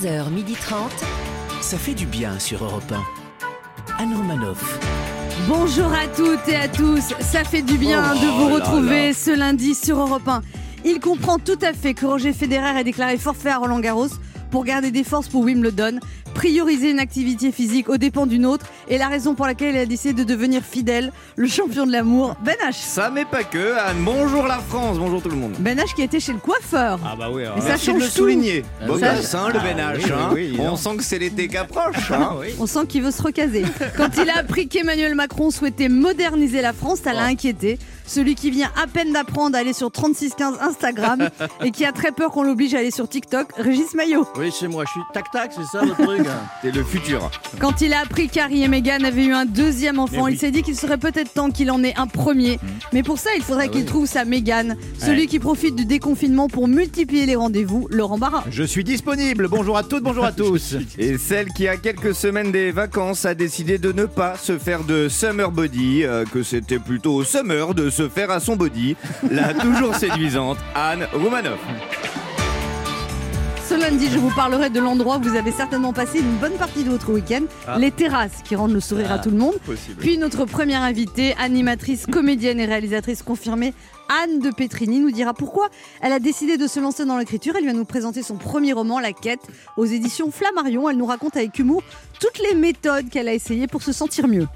11h30. Ça fait du bien sur Europe 1. Anne Romanoff. Bonjour à toutes et à tous, ça fait du bien de vous retrouver ce lundi sur Europe 1. Il comprend tout à fait que Roger Federer ait déclaré forfait à Roland Garros pour garder des forces pour Wimbledon, prioriser une activité physique aux dépens d'une autre et la raison pour laquelle il a décidé de devenir fidèle, le champion de l'amour, Ben H. Ça mais pas que, Anne. Bonjour la France, bonjour tout le monde. Ben H qui était chez le coiffeur. Ah bah oui, Et ça merci de change le tout. souligner. Beau Ça- gosse, hein, le Ah, Ben H, oui, hein. oui, oui, On non. sent que c'est l'été qui approche. Hein. On sent qu'il veut se recaser. Quand il a appris qu'Emmanuel Macron souhaitait moderniser la France, ça l'a inquiété. Celui qui vient à peine d'apprendre à aller sur 3615 Instagram et qui a très peur qu'on l'oblige à aller sur TikTok, Régis Maillot. Oui, c'est moi, je suis tac-tac, c'est ça le truc C'est le futur. Quand il a appris qu'Harry et Meghan avaient eu un deuxième enfant, oui. il s'est dit qu'il serait peut-être temps qu'il en ait un premier. Mais pour ça, il faudrait Ah qu'il oui. trouve sa Meghan, celui Ouais. qui profite du déconfinement pour multiplier les rendez-vous, Laurent Barra. Je suis disponible, bonjour à toutes, bonjour à tous Et celle qui a quelques semaines des vacances a décidé de ne pas se faire de summer body, euh, que c'était plutôt summer de se faire à son body. La toujours séduisante Anne Roumanoff. Ce lundi, je vous parlerai de l'endroit où vous avez certainement passé une bonne partie de votre week-end, Ah. les terrasses qui rendent le sourire à Ah. tout le monde. Possible. Puis notre première invitée, animatrice, comédienne et réalisatrice confirmée, Anne de Petrini, nous dira pourquoi elle a décidé de se lancer dans l'écriture. Elle vient nous présenter son premier roman, La Quête, aux éditions Flammarion. Elle nous raconte avec humour toutes les méthodes qu'elle a essayées pour se sentir mieux.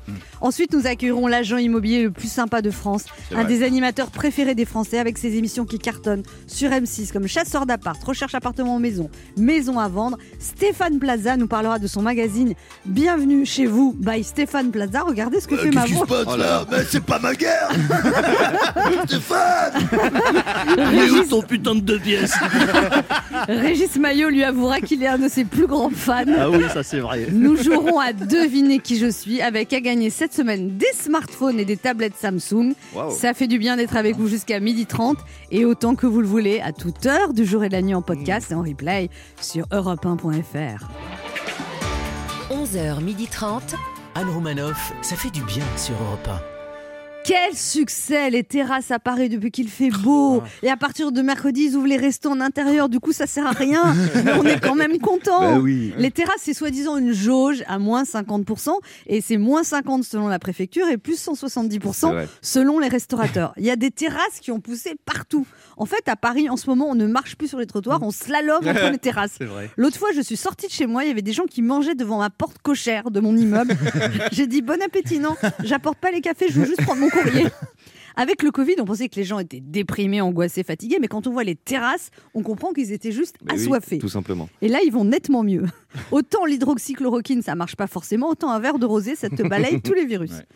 Ensuite, nous accueillerons l'agent immobilier le plus sympa de France, un vrai. des animateurs préférés des Français avec ses émissions qui cartonnent sur M6 comme Chasseur d'appart, Recherche appartement maison, Maison à vendre. Stéphane Plaza nous parlera de son magazine Bienvenue chez vous by Stéphane Plaza. Regardez ce que fait ma voix. passe là Mais c'est pas ma guerre Stéphane Régis, ton putain de deux pièces Régis Maillot lui avouera qu'il est un de ses plus grands fans. Ah oui, ça c'est vrai. Nous jouerons à deviner qui je suis avec à gagner cette semaine des smartphones et des tablettes Samsung. Ça fait du bien d'être avec vous jusqu'à 12h30 et autant que vous le voulez à toute heure du jour et de la nuit en podcast et en replay sur europe1.fr. 11h30. Anne Romanoff, ça fait du bien sur Europe Quel succès les terrasses à Paris depuis qu'il fait beau Et à partir de mercredi, ils ouvrent les restos en intérieur, du coup ça sert à rien, mais on est quand même content Bah oui. Les terrasses, c'est soi-disant une jauge à moins 50%, et c'est moins 50% selon la préfecture et plus 170% C'est vrai. selon les restaurateurs. Il y a des terrasses qui ont poussé partout. En fait, à Paris, en ce moment, on ne marche plus sur les trottoirs, on slalom entre les terrasses. L'autre fois, je suis sortie de chez moi, il y avait des gens qui mangeaient devant ma porte cochère de mon immeuble. J'ai dit bon appétit, non, j'apporte pas les cafés, je veux juste prendre mon courrier. Avec le Covid, on pensait que les gens étaient déprimés, angoissés, fatigués, mais quand on voit les terrasses, on comprend qu'ils étaient juste Mais oui, assoiffés. tout simplement. Et là, ils vont nettement mieux. Autant l'hydroxychloroquine, ça marche pas forcément, autant un verre de rosé, ça te balaye tous les virus. Ouais.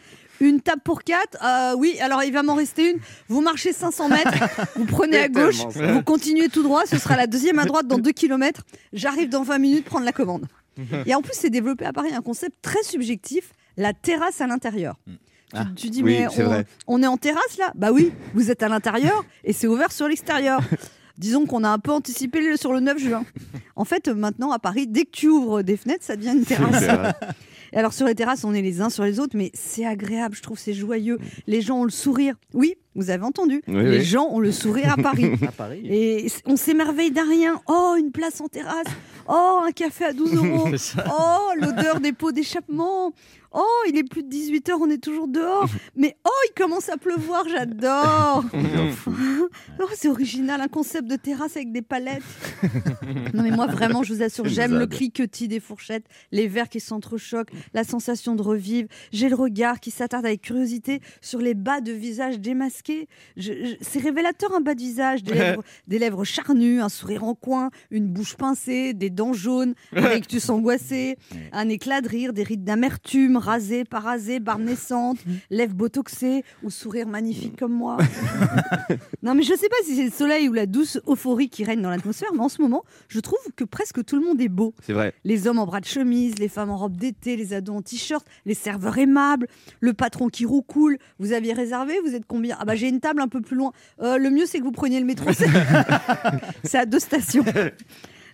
Une table pour quatre, euh, oui, alors il va m'en rester une. Vous marchez 500 mètres, vous prenez à gauche, vous continuez tout droit, ce sera la deuxième à droite dans 2 km. J'arrive dans 20 minutes prendre la commande. Et en plus, c'est développé à Paris un concept très subjectif, la terrasse à l'intérieur. Ah. Tu, tu dis, Oui, mais on, est en terrasse là? Bah oui, vous êtes à l'intérieur et c'est ouvert sur l'extérieur. Disons qu'on a un peu anticipé sur le 9 juin. En fait, maintenant à Paris, dès que tu ouvres des fenêtres, ça devient une terrasse. Et alors sur les terrasses, on est les uns sur les autres, mais c'est agréable, je trouve, c'est joyeux. Les gens ont le sourire. Oui, vous avez entendu. Oui, les oui. gens ont le sourire à Paris. À Paris. Et on s'émerveille d'un rien. Oh, une place en terrasse. Oh, un café à 12 euros. Oh, l'odeur des pots d'échappement. Oh, il est plus de 18h, on est toujours dehors. Mais oh, il commence à pleuvoir, j'adore. Oh, c'est original, un concept de terrasse avec des palettes. non, mais moi, vraiment, je vous assure, j'aime le cliquetis des fourchettes, les verres qui s'entrechoquent, la sensation de revivre. J'ai le regard qui s'attarde avec curiosité sur les bas de visage démasqués. C'est révélateur, un bas de visage, des lèvres, des lèvres charnues, un sourire en coin, une bouche pincée, des dents jaunes, un rictus angoissé, un éclat de rire, des rides d'amertume, rasées, pas rasées, barbe naissante, lèvres botoxées ou sourire magnifique comme moi. non, mais je sais pas si c'est le soleil ou la douce euphorie qui règne dans l'atmosphère, mais en ce moment, je trouve que presque tout le monde est beau. C'est vrai. Les hommes en bras de chemise, les femmes en robe d'été, les ados en t-shirt, les serveurs aimables, le patron qui roucoule. Vous aviez réservé Vous êtes combien? Ah bah j'ai une table un peu plus loin. Euh, le mieux c'est que vous preniez le métro. C'est à deux stations.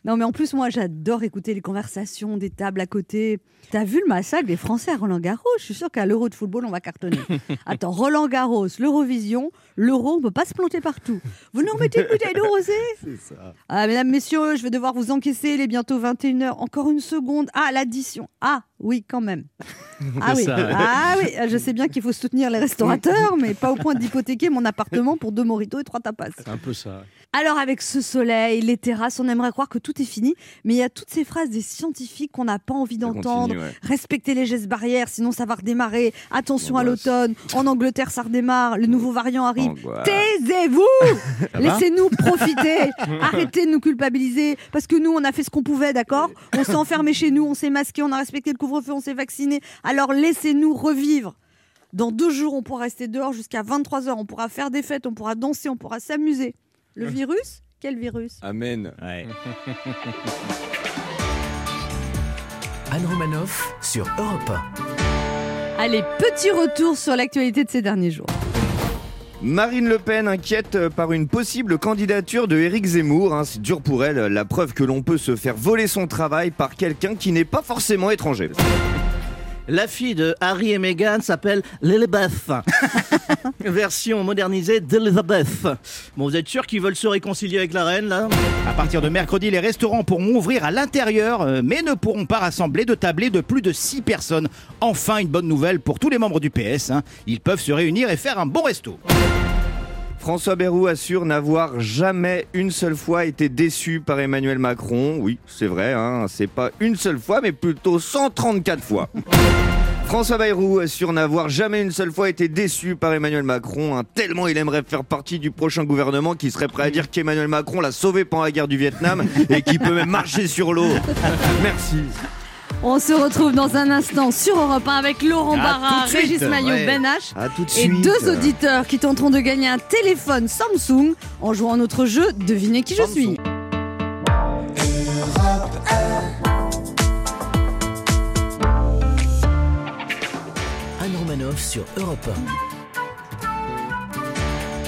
Non, mais en plus, moi, j'adore écouter les conversations des tables à côté. T'as vu le massacre des Français à Roland Garros? Je suis sûre qu'à l'Euro de football, on va cartonner. Attends, Roland Garros, l'Eurovision, l'Euro, on peut pas se planter partout. Vous nous remettez une bouteille d'eau rosée Ah, mesdames, messieurs, je vais devoir vous encaisser. Il est bientôt 21h. Encore une seconde. Ah, l'addition. Ah, oui, quand même. Ah oui. ça, ouais. ah oui, je sais bien qu'il faut soutenir les restaurateurs, mais pas au point d'hypothéquer mon appartement pour deux mojitos et trois tapas. C'est un peu ça. Alors avec ce soleil, les terrasses, on aimerait croire que tout est fini, mais il y a toutes ces phrases des scientifiques qu'on n'a pas envie d'entendre. ouais. Respectez les gestes barrières, sinon ça va redémarrer. Attention à l'automne. En Angleterre, ça redémarre. Le nouveau variant arrive. Taisez-vous Laissez-nous profiter. Arrêtez de nous culpabiliser. Parce que nous, on a fait ce qu'on pouvait, d'accord? On s'est enfermé chez nous, on s'est masqué, on a respecté le couvre-feu, on s'est vacciné. Alors laissez-nous revivre. Dans deux jours, on pourra rester dehors jusqu'à 23h. On pourra faire des fêtes, on pourra danser, on pourra s'amuser. Le virus Quel virus? Amen. Ouais. Anne Romanoff sur Europe Allez, petit retour sur l'actualité de ces derniers jours. Marine Le Pen inquiète par une possible candidature de Éric Zemmour. hein. C'est dur pour elle, la preuve que l'on peut se faire voler son travail par quelqu'un qui n'est pas forcément étranger. La fille de Harry et Meghan s'appelle Lilibeth. Version modernisée d'Elizabeth. Bon, vous êtes sûr qu'ils veulent se réconcilier avec la reine, là? À partir de mercredi, les restaurants pourront ouvrir à l'intérieur, euh, mais ne pourront pas rassembler de tablés de plus de 6 personnes. Enfin, une bonne nouvelle pour tous les membres du PS. hein. Ils peuvent se réunir et faire un bon resto. François Bayrou assure n'avoir jamais une seule fois été déçu par Emmanuel Macron. Oui, c'est vrai, hein, c'est pas une seule fois, mais plutôt 134 fois. François Bayrou assure n'avoir jamais une seule fois été déçu par Emmanuel Macron, hein, tellement il aimerait faire partie du prochain gouvernement qui serait prêt à dire qu'Emmanuel Macron l'a sauvé pendant la guerre du Vietnam et qui peut même marcher sur l'eau. Merci. On se retrouve dans un instant sur Europe 1 avec Laurent Barra, Régis Maillot, ouais. Ben H. Et suite. deux auditeurs qui tenteront de gagner un téléphone Samsung en jouant à notre jeu Devinez qui je suis. Sur Europe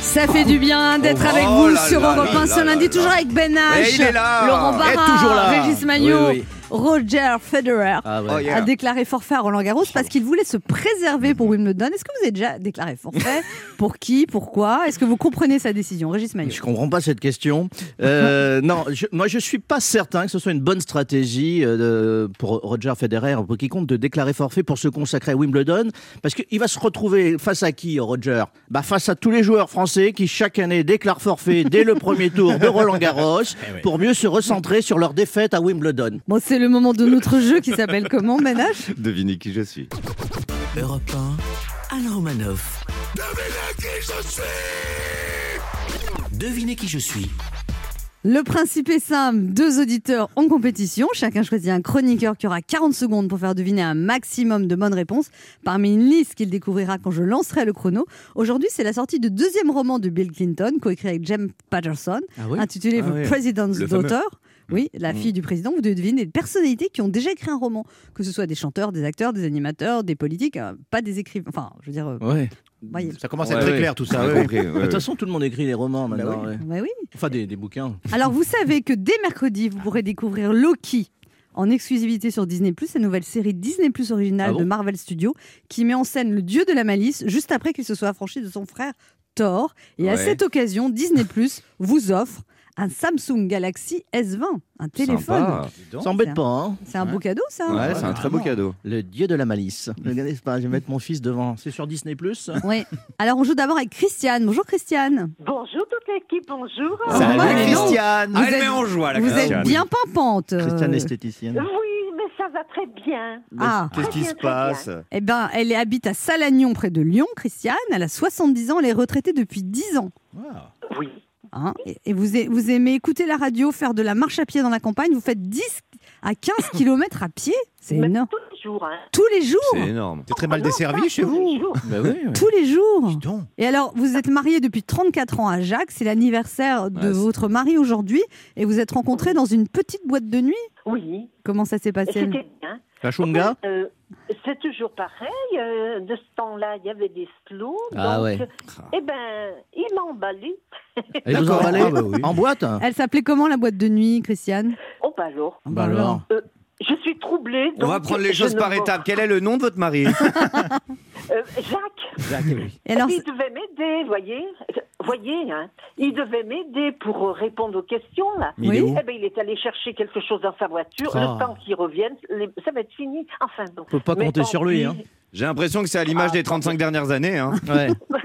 Ça fait du bien d'être Oh avec vous là sur là Europe là 1 là ce lundi, toujours avec Ben H. Laurent Barra. Régis Maillot, Oui, oui. Roger Federer. Ah ouais. Oh, yeah. a déclaré forfait à Roland Garros parce qu'il voulait se préserver pour Wimbledon. Est-ce que vous avez déjà déclaré forfait Pour qui Pourquoi? Est-ce que vous comprenez sa décision? Régis Maillot. Je comprends pas cette question. Euh, non, je- moi je suis pas certain que ce soit une bonne stratégie euh, pour Roger Federer, pour quiconque, de déclarer forfait pour se consacrer à Wimbledon, parce qu'il va se retrouver face à qui, Roger? Bah face à tous les joueurs français qui chaque année déclarent forfait dès le premier tour de Roland Garros oui. pour mieux se recentrer sur leur défaite à Wimbledon. Bon, c'est le moment de notre jeu qui s'appelle comment, H Devinez qui je suis. Europe 1, Anne Romanoff. Devinez qui je suis. Le principe est simple, deux auditeurs en compétition, chacun choisit un chroniqueur qui aura 40 secondes pour faire deviner un maximum de bonnes réponses parmi une liste qu'il découvrira quand je lancerai le chrono. Aujourd'hui, c'est la sortie du deuxième roman de Bill Clinton, coécrit avec James Patterson, intitulé Ah The oui. President's Le fameux. Daughter. Oui, la Mm. fille du président, vous devez deviner des personnalités qui ont déjà écrit un roman, que ce soit des chanteurs, des acteurs, des animateurs, des politiques, euh, pas des écrivains. Enfin, je veux dire, euh, Ouais. voyez. Ça commence à Ouais, être très ouais. clair tout ça. Ouais. De toute façon, tout le monde écrit des romans maintenant. oui. ouais. Bah oui. Enfin, des, des bouquins. Alors, vous savez que dès mercredi, vous pourrez découvrir Loki en exclusivité sur Disney+, la nouvelle série Disney+, originale Ah bon de Marvel Studios, qui met en scène le dieu de la malice juste après qu'il se soit affranchi de son frère Thor. Et à Ouais. cette occasion, Disney+, vous offre un Samsung Galaxy S20, un téléphone. Ça embête pas, hein C'est un beau cadeau, ça. Ouais, c'est un très beau cadeau. Le dieu de la malice. Regardez pas, je vais mettre mon fils devant. C'est sur Disney Plus. Oui. Alors, on joue d'abord avec Christiane. Bonjour, Christiane. Bonjour toute l'équipe, bonjour. Salut Ouais. Christiane. Vous êtes- joie, Vous êtes bien pimpante. euh, Christiane esthéticienne. Oui, mais ça va très bien. Ah. Qu'est-ce qui se passe Eh ben, elle habite à Salagnon, près de Lyon, Christiane. Elle a 70 ans, elle est retraitée depuis 10 ans. Ah. Oui. Hein, et vous, aimez écouter la radio, faire de la marche à pied dans la campagne. Vous faites 10 à 15 km à pied. C'est Mais énorme. tous les jours. Hein. Tous les C'est jours. énorme. T'es très mal Ah non, desservi pas chez tous les vous jours. Bah oui. oui. Tous les jours. Et alors, vous êtes marié depuis 34 ans à Jacques. C'est l'anniversaire de Ouais, c'est- votre mari aujourd'hui. Et vous êtes rencontrés dans une petite boîte de nuit? Oui. Comment ça s'est passé c'était bien. La chunga Euh, c'est toujours pareil. euh, de ce temps-là, il y avait des slows. Ah donc, ouais. Eh ben, il m'a emballé. Et vous emballez Ah bah oui. en boîte? Elle s'appelait comment la boîte de nuit, Christiane? Oh, bah alors. Bah alors. Euh, je suis troublée. On va prendre les choses par étapes. Quel est le nom de votre mari? Euh, Jacques, Jacques, oui. Et alors, il devait m'aider, voyez. Voyez, hein. Il devait m'aider pour répondre aux questions, là. Oui. Eh ben, il est allé chercher quelque chose dans sa voiture. Ah. Le temps qu'il revienne, les- ça va être fini. Enfin bon. Faut pas Mais compter sur lui, hein. J'ai l'impression que c'est à l'image des 35 dernières années. hein. Ouais.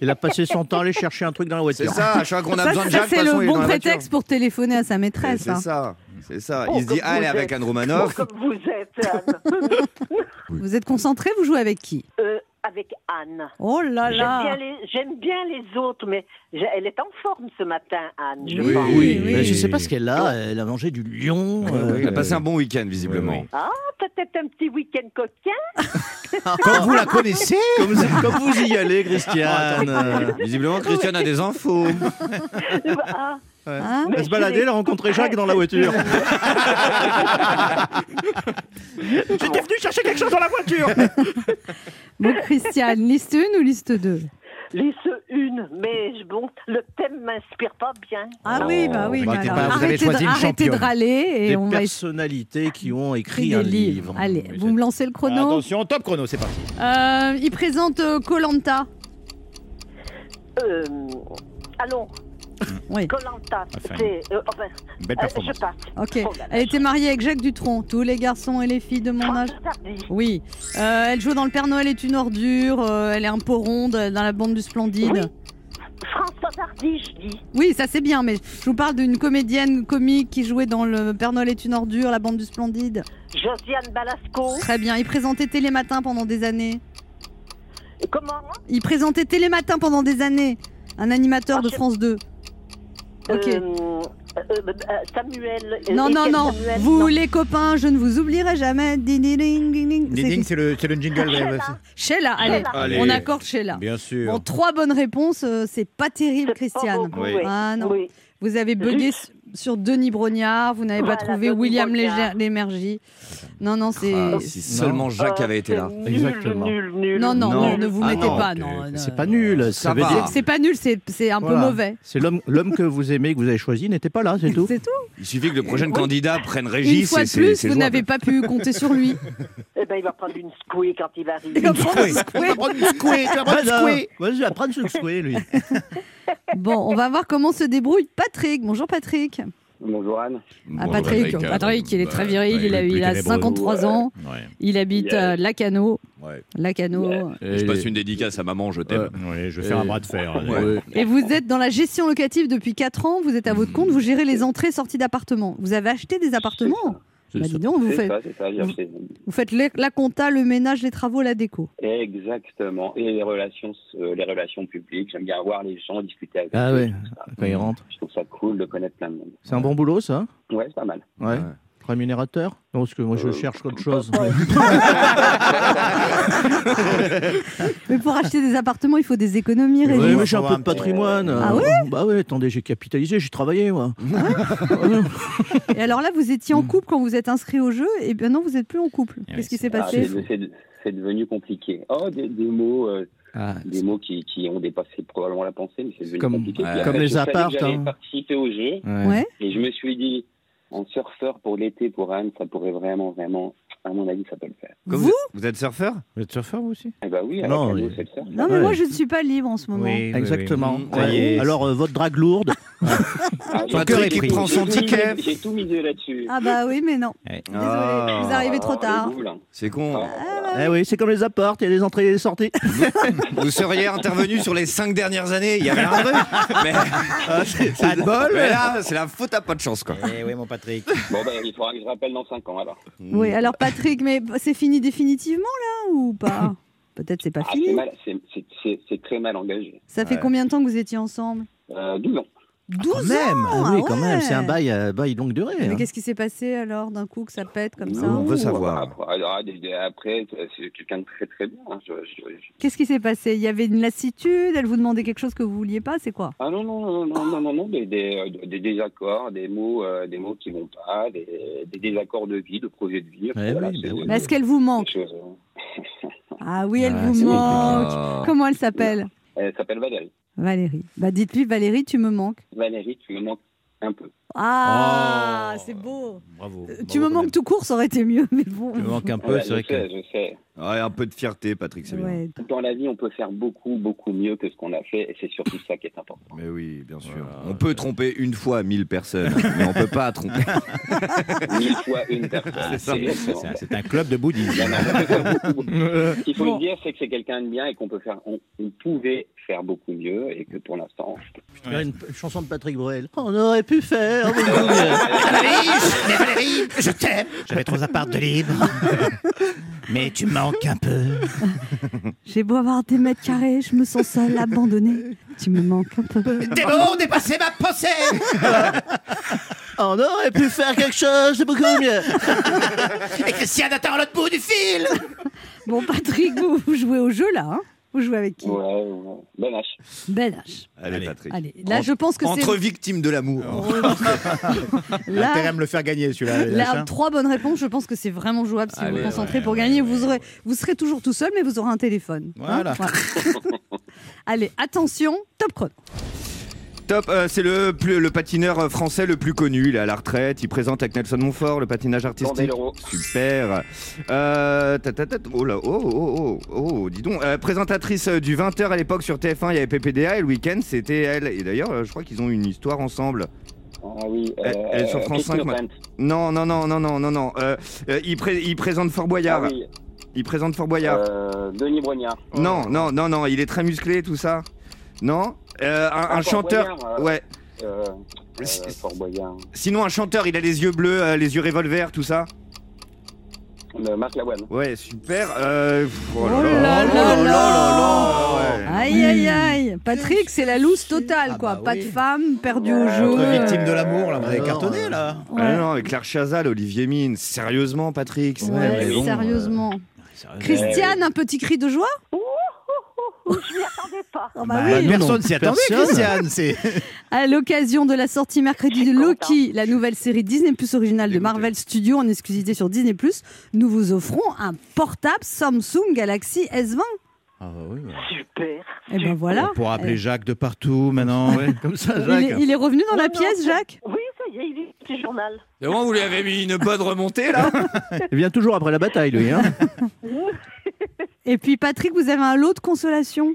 Il a passé son temps à aller chercher un truc dans la C'est voiture. ça, à chaque fois qu'on a ça, besoin de ça, Jacques, c'est le bon prétexte pour téléphoner à sa maîtresse. C'est hein. ça. C'est ça. Oh, Il se dit, allez, vous avec êtes. Anne Romanoff. Oh, comme vous êtes, Anne. Vous êtes concentré Vous jouez avec qui? Euh, avec Anne. Oh là là j'aime bien les autres, mais elle est en forme ce matin, Anne. je Oui, pense. oui, oui. Mais je sais pas ce qu'elle a. Elle a mangé du lion. euh, Il a passé un bon week-end, visiblement. Oui, oui. Ah, peut-être un petit week-end coquin. Comme vous la connaissez Comme, vous- comme vous y allez, Christiane. Euh, Visiblement, Christiane a des infos. Ah, Hein mais Elle se baladait, elle a rencontré Jacques dans la voiture. J'étais venu chercher quelque chose dans la voiture. Bon, Christiane, liste 1 ou liste 2 Liste une, mais je- bon, le thème m'inspire pas bien. Ah Non, oui, bah oui. bah alors, pas, vous avez arrêtez, choisi de, une arrêtez de râler et Des on va personnalités qui ont écrit un des livres. livre. Allez, vous me lancez le chrono. Attention, top chrono, c'est parti. Euh, il présente Colanta. Euh, allons, oui. Colanta, Enfin, c'est. euh, enfin, Belle euh, performance. je passe. Ok. Oh là là, Elle était mariée avec Jacques Dutronc. Tous les garçons et les filles de mon âge. François Tardy. Oui. Euh, elle joue dans Le Père Noël est une ordure. euh, elle est un peu ronde dans la bande du Splendide. Oui. François Tardy, je dis. Oui, ça c'est bien, mais je vous parle d'une comédienne comique qui jouait dans Le Père Noël est une ordure, la bande du Splendide. Josiane Balasco. Très bien. Il présentait Télématin pendant des années. Et Comment? Il présentait Télématin pendant des années. Un animateur Ah, de France 2. Ok. Euh, euh, euh, Samuel. non, non, non. Samuel, Vous, non. les copains, je ne vous oublierai jamais. Ding, ding, ding, ding, ding. C'est- Ding, c'est le, c'est le jingle. Sheila. Sheila, allez, Sheila. Allez. on accorde Sheila. Bien sûr. Bon, trois bonnes réponses, c'est pas terrible, pas Christiane. beaucoup, Oui. oui. Ah non. Oui. Vous avez bugué sur Denis Brognard, vous n'avez Voilà, pas trouvé Denis William Lémergie. Non, non, c'est. Ah, si seulement Jacques Oh, avait été là. Nul, Exactement. nul, nul. Non, non, Non. ne, vous Ah mettez non, pas. Non, C'est pas nul. Ça Ça veut va. dire. C'est pas nul, c'est un Voilà. peu mauvais. C'est l'homme, que vous aimez, que vous avez choisi, n'était pas là, c'est tout. C'est tout. Il suffit que le prochain Oui. candidat prenne Une Régis. fois et de plus, vous n'avez pas pu compter sur lui. Eh ben, il va prendre une squée quand il va arriver. Il va prendre une squée, tu vas prendre une squée. Vas-y, va prendre ce souhait, lui. Bon, on va voir comment se débrouille Patrick. Bonjour Patrick. Bonjour Anne. Ah, Bon, Patrick, euh, Patrick, il est très bah, viril, ouais, il a, il est il a plus 53 ans, Ouais. il habite Yeah. euh, Lacano. Ouais. Lacano. Yeah. Je passe une dédicace à maman, je t'aime. Je vais faire un bras de fer. Ouais. Et vous êtes dans la gestion locative depuis 4 ans, vous êtes à votre compte, vous gérez les entrées et sorties d'appartements. Vous avez acheté des appartements? C'est Bah ça. dis donc, vous faites, ça, ça, vous- faites les- la compta, le ménage, les travaux, la déco. Exactement. Et les relations, euh, les relations publiques. J'aime bien voir les gens, discuter avec Ah eux. ouais, ça. quand il rentre. Je trouve ça cool de connaître plein de monde. C'est un bon boulot, ça? Ouais, c'est pas mal. Ouais. Rémunérateur? Non, parce que moi, je Euh, cherche autre chose. Mais pour acheter des appartements, il faut des économies, Oui, Régis. mais j'ai un peu de patrimoine. Ah ouais? Bah ouais, attendez, j'ai capitalisé, j'ai travaillé, moi. Et alors là, vous étiez en couple quand vous êtes inscrit au jeu, et maintenant vous n'êtes plus en couple. Ouais, Qu'est-ce qui s'est Ah, passé? C'est, c'est- devenu compliqué. Oh, des, des mots, euh, Ah, des mots qui, qui ont dépassé probablement la pensée, mais c'est devenu Comme- compliqué. comme après, les apparts, J'allais hein. participer au jeu. Ouais. et je me suis dit, en surfeur pour l'été pour Anne, ça pourrait vraiment, vraiment, à mon avis, ça peut le faire. Comme Vous vous, êtes surfeur? Vous êtes surfeur, vous aussi? Eh ben oui, Non, cano, mais- c'est le surf. Non, mais moi je ne suis pas libre en ce moment. Exactement. oui. Ouais. Ça y est. Alors, euh, votre drague lourde Ah, j'ai- Patrick, il prend son j'ai tout ticket. misé- J'ai tout misé là-dessus. Ah bah oui, mais non. Ouais. Désolé, Ah. vous arrivez trop Ah, tard. le boule, hein. C'est con. Eh oui, c'est comme les apports, il y a les entrées et les sorties. Vous seriez intervenu sur les cinq dernières années, il y avait un truc. Mais, Pas de bol mais là, c'est la faute à pas de chance, quoi. Eh oui, mon Patrick. Bon, ben, il faudra que je rappelle dans 5 ans alors. Oui, alors Patrick, mais c'est fini définitivement là ou pas? Peut-être c'est pas Ah, fini. c'est- très mal engagé. Ça fait Ouais. combien de temps que vous étiez ensemble? Euh, 12 ans. 12 Quand même. ans Ah oui, ah quand même. ouais. C'est un bail, euh, bail longue durée. Mais hein. qu'est-ce qui s'est passé alors d'un coup que ça pète comme ça On veut savoir. Après, alors, des- des- après, c'est quelqu'un de très très bien. hein. Je- je- je- Qu'est-ce qui s'est passé? Il y avait une lassitude? Elle vous demandait quelque chose que vous vouliez pas? C'est quoi? Ah non, non, non, non, non, non, non, des, des, euh, des désaccords, des mots, euh, des mots qui vont pas, des, des désaccords de vie, de projet de vie. Ouais, oui, c'est ben oui. Est-ce qu'elle vous des manque? choses, euh, Ah oui, elle Ah, vous manque. Ah. Comment elle s'appelle? Elle s'appelle Valérie. Valérie. Bah dites-lui Valérie, tu me manques. Valérie, tu me manques un peu. Ah, Oh. c'est beau. Bravo. Euh, bravo tu me manques tout court, ça aurait été mieux, mais bon. Tu me manques un peu, Ouais, c'est je vrai sais, que. je sais. Ouais, un peu de fierté, Patrick, c'est bien. Ouais. Dans la vie, on peut faire beaucoup, beaucoup mieux que ce qu'on a fait, et c'est surtout ça qui est important. Mais oui, bien sûr. Voilà. On peut tromper une fois 1000 personnes, mais on peut pas tromper. Mille fois une personne. C'est ça. exactement C'est un- club de bouddhisme. On. Ce qu'il faut Bon. le dire, c'est que c'est quelqu'un de bien et qu'on peut faire, on, on pouvait faire beaucoup mieux et que pour l'instant, Je dirais Une, une chanson de Patrick Bruel. On aurait pu faire mais Valérie, je t'aime. J'avais trop appart de libre. Mais tu manques un peu. J'ai beau avoir des mètres carrés, je me sens seule, abandonnée. Tu me manques un peu. Des mots dépassaient ma pensée. On aurait pu faire quelque chose de beaucoup mieux. Et Christiane attend à l'autre bout du fil. Bon, Patrick, vous, vous jouez au jeu là, hein Vous jouez avec qui ouais, ouais. Ben H. Ben H. Allez, Allez. Patrick. Allez, là, je pense que c'est Entre victimes de l'amour. À là. me le faire gagner celui-là. Là, Lâche, trois bonnes réponses, je pense que c'est vraiment jouable si vous Allez, vous concentrez ouais, pour ouais, gagner. ouais, vous, aurez, vous serez toujours tout seul, mais vous aurez un téléphone. hein. Voilà. Allez, attention, top chrono. Top, euh, c'est le, plus- le patineur euh, français le plus connu. Il est à la retraite. Il présente avec Nelson Montfort le patinage artistique. Super. Euh, ta, ta, ta, oh là, oh, oh, oh, oh, dis donc. Euh, présentatrice euh, du 20h à l'époque sur TF1, il y avait PPDA et le week-end, c'était elle. Et d'ailleurs, euh, je crois qu'ils ont une histoire ensemble. Ah oui. Elle- elle est sur France Christine 5, moi. O'Brien. Non, non, non, non, non, non, non. Euh, euh, il, pré- il présente Fort Boyard. Ah oui. Il présente Fort Boyard. Euh, Denis Brognard. Non, non, non, non, il est très musclé, tout ça. Non Euh, un, Ah, chanteur. Boyard, euh. Ouais. Euh, euh, Si- Fort Boyard. Sinon, un chanteur, il a les yeux bleus, euh, les yeux revolver, tout ça. Marc Lavoine. Ouais, super. Euh, pff, Oh là là là là, ouais. Aïe, aïe, aïe. Patrick, c'est la loose totale, Ah quoi. bah Pas oui. de femme, perdu au jeu. Entre victime de l'amour, là, vous avez Alors, cartonné, là. Ah Ouais. non, avec Claire Chazal, Olivier Mine. Sérieusement, Patrick Ouais, mais bon, sérieusement. euh, Christiane, un petit cri de joie? Je m'y attendais pas. Oh bah Bah, oui. personne s'y attendait, personne. Christiane. C'est À l'occasion de la sortie mercredi de Loki, la nouvelle série Disney Plus originale de Marvel Studios en exclusivité sur Disney Plus, nous vous offrons un portable Samsung Galaxy S20. Ah bah oui, bah. Super. Et ben voilà. On pourra appeler Eh, Jacques de partout maintenant. Ouais, comme ça, il, Jacques. est, il est revenu dans la Non, pièce. Jacques? Oui, ça y est, il lit le petit journal. C'est bon, vous lui avez mis une bonne remontée, là? Il vient toujours après la bataille, lui. Hein. Et puis Patrick, vous avez un lot de consolation.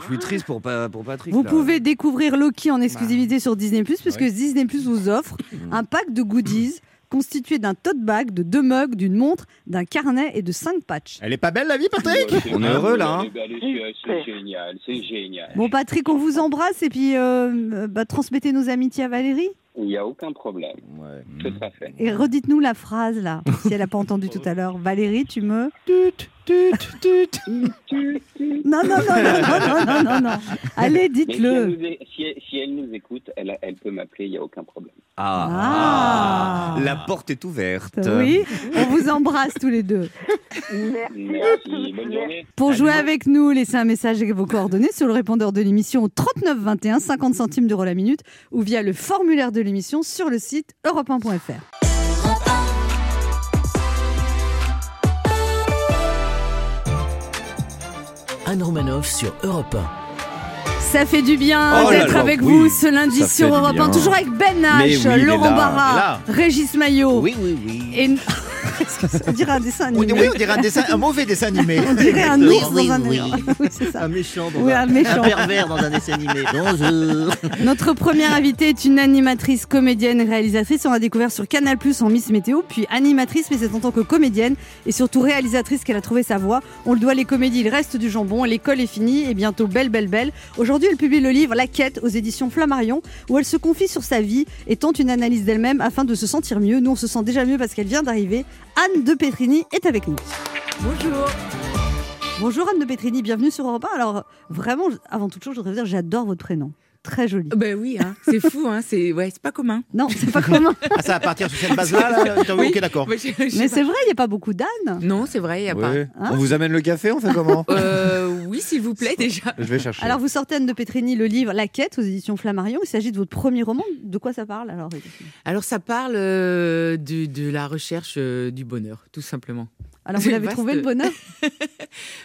Je suis triste pour, Pa- pour Patrick. Vous là. pouvez découvrir Loki en exclusivité sur Disney Plus, puisque oui. Disney Plus vous offre un pack de goodies constitué d'un tote bag, de deux mugs, d'une montre, d'un carnet et de cinq patchs. Elle est pas belle la vie, Patrick? On est heureux, là, hein. C'est génial, c'est génial. Bon Patrick, on vous embrasse et puis euh, euh, bah, transmettez nos amitiés à Valérie. Il n'y a aucun problème. Ouais. Tout à fait. Et redites-nous la phrase là, si elle n'a pas entendu tout à l'heure. Valérie, tu me... Non, non, non, non, non, non, non, non. Allez, si dites-le. si elle- si elle nous écoute, elle, elle peut m'appeler, il n'y a aucun problème. Ah. La porte est ouverte. Oui, on vous embrasse tous les deux. Merci. Merci, bonne journée. Pour jouer avec nous, laissez un message avec vos coordonnées sur le répondeur de l'émission au 39 21, 50 centimes d'euros la minute, ou via le formulaire de l'émission sur le site europe1.fr. Anne Romanoff sur Europe Ça fait du bien Oh d'être là, avec oui, vous ce lundi sur Europe 1, bien. toujours avec Ben H, oui, Laurent Barra, Régis Maillot. Oui, oui, oui. Et... Ça dirait un dessin Oui, animé. on dirait un, dessin, un mauvais dessin animé. On dirait un Oui, ours oui, dans un oui. oui, c'est ça. Un méchant dans Oui, un, un méchant. un pervers dans un dessin animé. Bonjour. Notre première invitée est une animatrice, comédienne, réalisatrice. On l'a découvert sur Canal Plus en Miss Météo, puis animatrice, mais c'est en tant que comédienne et surtout réalisatrice qu'elle a trouvé sa voix. On le doit les comédies, il reste du jambon. L'école est finie et bientôt belle, belle, belle. Aujourd'hui, elle publie le livre La quête aux éditions Flammarion, où elle se confie sur sa vie et tente une analyse d'elle-même afin de se sentir mieux. Nous, on se sent déjà mieux parce qu'elle vient d'arriver. Anne de Petrini est avec nous. Bonjour. Bonjour Anne de Petrini, bienvenue sur Europe 1. Alors vraiment, avant toute chose, je voudrais vous dire, j'adore votre prénom. Très joli. Ben oui, hein, c'est fou, hein, c'est ouais, c'est pas commun. Non, c'est pas commun. Ah, ça va partir sur cette base-là, là, Oui. Ok, d'accord. Mais, pas. c'est vrai, il n'y a pas beaucoup d'ânes. Non, c'est vrai, il y a Ouais. Hein On vous amène le café, on fait comment pas. Euh, oui, s'il vous plaît, déjà. Je vais chercher. Alors, vous sortez Anne de Petrini le livre La Quête aux éditions Flammarion. Il s'agit de votre premier roman. De quoi ça parle alors Alors, ça parle euh, de, de la recherche euh, du bonheur, tout simplement. Alors, vous l'avez vaste. trouvé le bonheur?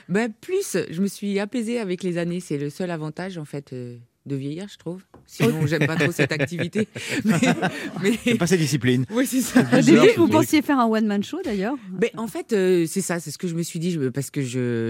Ben, plus, je me suis apaisée avec les années. C'est le seul avantage, en fait, euh, de vieillir, je trouve. Sinon, j'aime pas trop cette activité. Mais, pas ses disciplines. Oui, c'est ça. Au début, vous pensiez faire un one-man show d'ailleurs. En fait, euh, c'est ça, c'est ce que je me suis dit, je- parce que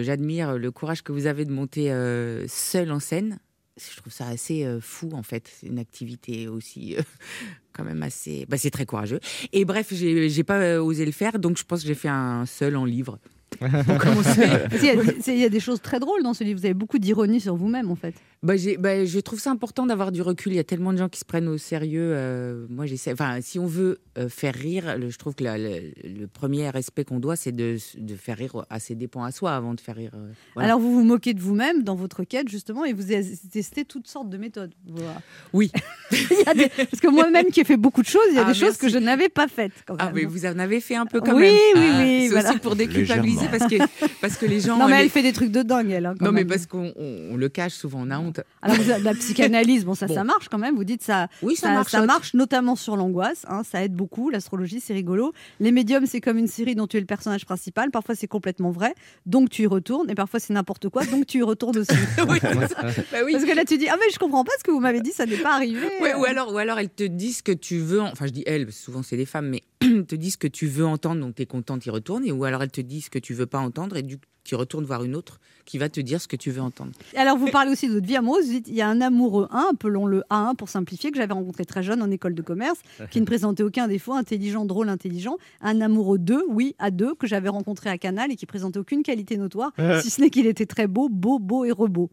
j'admire le courage que vous avez de monter euh, seul en scène. Je trouve ça assez euh, fou, en fait. C'est une activité aussi, euh, quand même assez. ben, c'est très courageux. Et bref, j'ai pas osé le faire, donc je pense que j'ai fait un seul en livre. Il y, a des choses très drôles dans ce livre. Vous avez beaucoup d'ironie sur vous-même en fait. Bah, bah, je trouve ça important d'avoir du recul. Il y a tellement de gens qui se prennent au sérieux. euh, moi, j'essaie. Enfin, si on veut euh, faire rire, le- je trouve que la- le, le premier respect qu'on doit, c'est de, de faire rire à ses dépens à soi avant de faire rire. euh, voilà. Alors vous vous moquez de vous-même dans votre quête justement et vous testé toutes sortes de méthodes. Voilà. Oui. Il y a des- Parce que moi-même qui ai fait beaucoup de choses, il y a Ah, des choses que je n'avais pas faites. Quand Ah, mais vous en avez fait un peu quand Oui, même. oui, Ah, oui, C'est voilà. aussi pour déculpabiliser parce que, parce que les gens. non mais les- elle fait des trucs de dingue elle. hein, Non, mais parce qu'on on- on le cache souvent, on a honte. Alors la psychanalyse, bon ça Bon. ça marche quand même. Vous dites ça, Oui, ça, ça, marche. ça marche notamment sur l'angoisse. hein, ça aide beaucoup. L'astrologie c'est rigolo. Les médiums c'est comme une série dont tu es le personnage principal. Parfois c'est complètement vrai, donc tu y retournes. Et parfois c'est n'importe quoi, donc tu y retournes aussi. oui. Bah oui. Parce que là tu dis ah mais je comprends pas ce que vous m'avez dit, ça n'est pas arrivé. Ouais, ou alors, ou alors elles te disent que tu veux, en- enfin je dis elles, parce que souvent c'est des femmes, mais te disent que tu veux entendre, donc tu es contente, y retournes, et ou alors elles te disent que tu veux pas entendre, et du tu retournes voir une autre qui va te dire ce que tu veux entendre. Alors, vous parlez aussi de votre vie amoureuse. Vous dites, il y a un amoureux 1, appelons-le A1 pour simplifier, que j'avais rencontré très jeune en école de commerce, qui ne présentait aucun défaut, intelligent, drôle, intelligent. Un amoureux 2, oui, à 2, que j'avais rencontré à Canal et qui présentait aucune qualité notoire, si ce n'est qu'il était très beau, beau, beau et rebeau.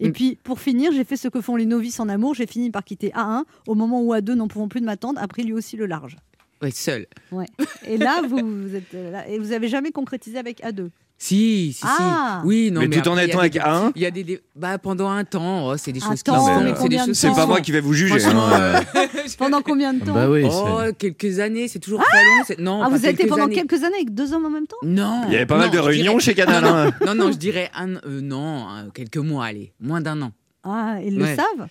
Et Mm. puis, pour finir, j'ai fait ce que font les novices en amour. J'ai fini par quitter A1 au moment où A2, n'en pouvant plus de m'attendre, a pris lui aussi le large. Ouais, seule. Ouais. Et là, vous, vous êtes euh, là, et vous avez jamais concrétisé avec A2. Si, si, Ah. si. Oui, non, mais, mais, tout en après, y étant a avec des- A1, Il y a des, bah pendant un temps, oh, c'est des Un choses temps, qui choses c'est pas moi qui vais vous juger. Hein. euh, Pendant combien de temps Bah oui, oh, quelques années, c'est toujours très long. Non, Ah, pas vous avez été pendant années. quelques années avec deux hommes en même temps? Non. Il y avait pas mal non, de réunions dirais- chez Canal. Non, non, hein. non, non, je dirais un, euh, non, euh, quelques mois, allez, moins d'un an. Ah, ils Ouais. le savent?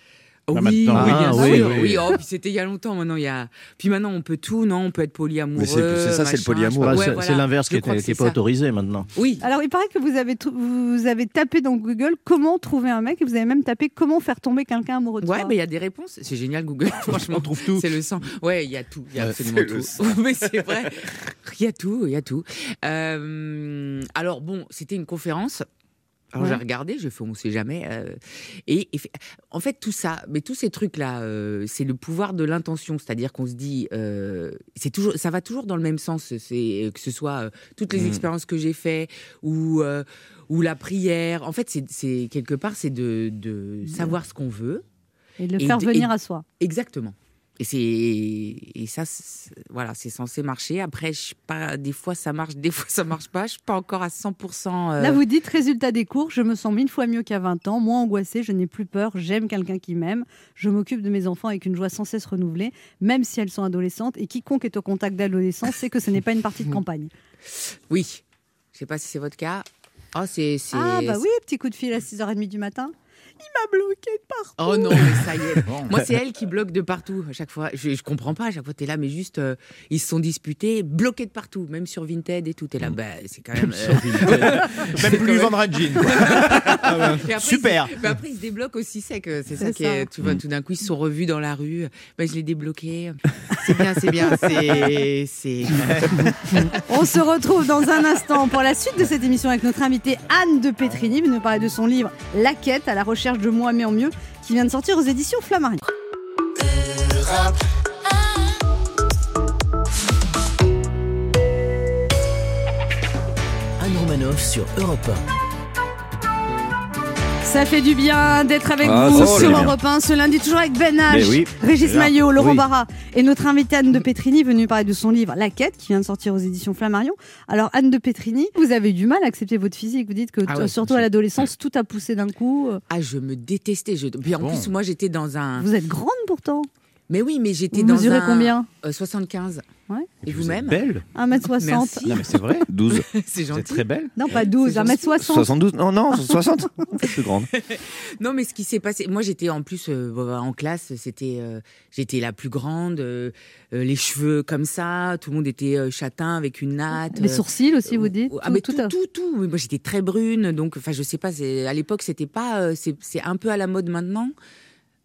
Oui, maintenant, oui, ah, bien oui, sûr. oui. Oui, oh, puis c'était il y a longtemps. Maintenant, il y a. Puis maintenant, on peut tout, non On peut être polyamoureux. Mais c'est- c'est ça, c'est le polyamour. Bah, c'est Ouais, c'est voilà. l'inverse qui Je est, crois que qui est c'est pas ça. autorisé maintenant. Oui. Alors, il paraît que vous avez, vous avez tapé dans Google comment trouver un mec et vous avez même tapé comment faire tomber quelqu'un amoureux de Ouais, soi. mais il y a des réponses. C'est génial, Google. Franchement, On trouve tout. C'est le sang. Ouais, il y a tout. Il y a Ouais, absolument tout. mais c'est vrai. Il y a tout. Il y a tout. Euh, alors, bon, c'était une conférence. Alors Ouais. j'ai regardé, j'ai fait on sait jamais. euh, et, en fait tout ça, mais tous ces trucs là, c'est le pouvoir de l'intention, c'est-à-dire qu'on se dit, euh, c'est toujours, ça va toujours dans le même sens. C'est que ce soit euh, toutes les Mm. expériences que j'ai fait ou euh, ou la prière. En fait, c'est- quelque part c'est de, de savoir ce qu'on veut. Et de le et faire venir et- à soi. Exactement. Et c'est et ça c'est- voilà c'est censé marcher. Après je pas des fois ça marche, des fois ça marche pas. Je suis pas encore à 100%. euh, Là, vous dites résultat des cours, je me sens mille fois mieux qu'à 20 ans, moins angoissée, je n'ai plus peur, j'aime quelqu'un qui m'aime, je m'occupe de mes enfants avec une joie sans cesse renouvelée, même si elles sont adolescentes. Et quiconque est au contact d'adolescents sait que ce n'est pas une partie de campagne. Oui. Je sais pas si c'est votre cas. Ah c'est c'est. Ah, bah oui, petit coup de fil à 6h30 du matin. Il m'a bloqué de partout. Oh non, mais ça y est. Moi, c'est elle qui bloque de partout à chaque fois. Je, je comprends pas. À chaque fois, t'es là, mais juste, euh, ils se sont disputés, bloqués de partout, même sur Vinted et tout. T'es là, bah, c'est quand même. euh, Même plus lui vendre un jean. après, Super. mais après, ils se débloquent aussi sec. euh, C'est ça qui est. Tu vois, tout d'un coup, ils se sont revus dans la rue. Bah, je l'ai débloqué. C'est bien, c'est bien. C'est. On se retrouve dans un instant pour la suite de cette émission avec notre invitée Anne de Petrini, venue nous parler de son livre La quête à la recherche de moi mais en mieux, qui vient de sortir aux éditions Flammarion. Anne Romanoff sur Europe Ça fait du bien d'être avec Ah, vous sur. Europe 1 ce lundi, toujours avec Ben H, oui. Régis. Maillot, Laurent Oui. Barra et notre invitée Anne de Petrini venue parler de son livre La Quête qui vient de sortir aux éditions Flammarion. Alors Anne de Petrini, vous avez du mal à accepter votre physique. Vous dites que Ah ouais, surtout à l'adolescence, tout a poussé d'un coup. Ah, je me détestais. Je... Puis en Bon. plus, moi, j'étais dans un. Vous êtes grande pourtant. Mais oui, mais j'étais Vous dans mesurez un. combien Euh, 75. Ouais. Et Vous êtes vous-même belle. 1m60. Merci. Non mais c'est vrai. 12. C'est Vous gentil. très belle. Non, pas 12, C'est 1m60. 72 Non, non, 60 C'est plus grande. Non, mais ce qui s'est passé, moi j'étais en plus euh, en classe, c'était, euh, j'étais la plus grande, euh, euh, les cheveux comme ça, tout le monde était euh, châtain avec une natte. Les euh, sourcils aussi, vous dites ah, mais Tout- tout, tout tout, Moi, j'étais très brune, donc, enfin, je sais pas. À l'époque, c'était pas. euh, c'est un peu à la mode maintenant.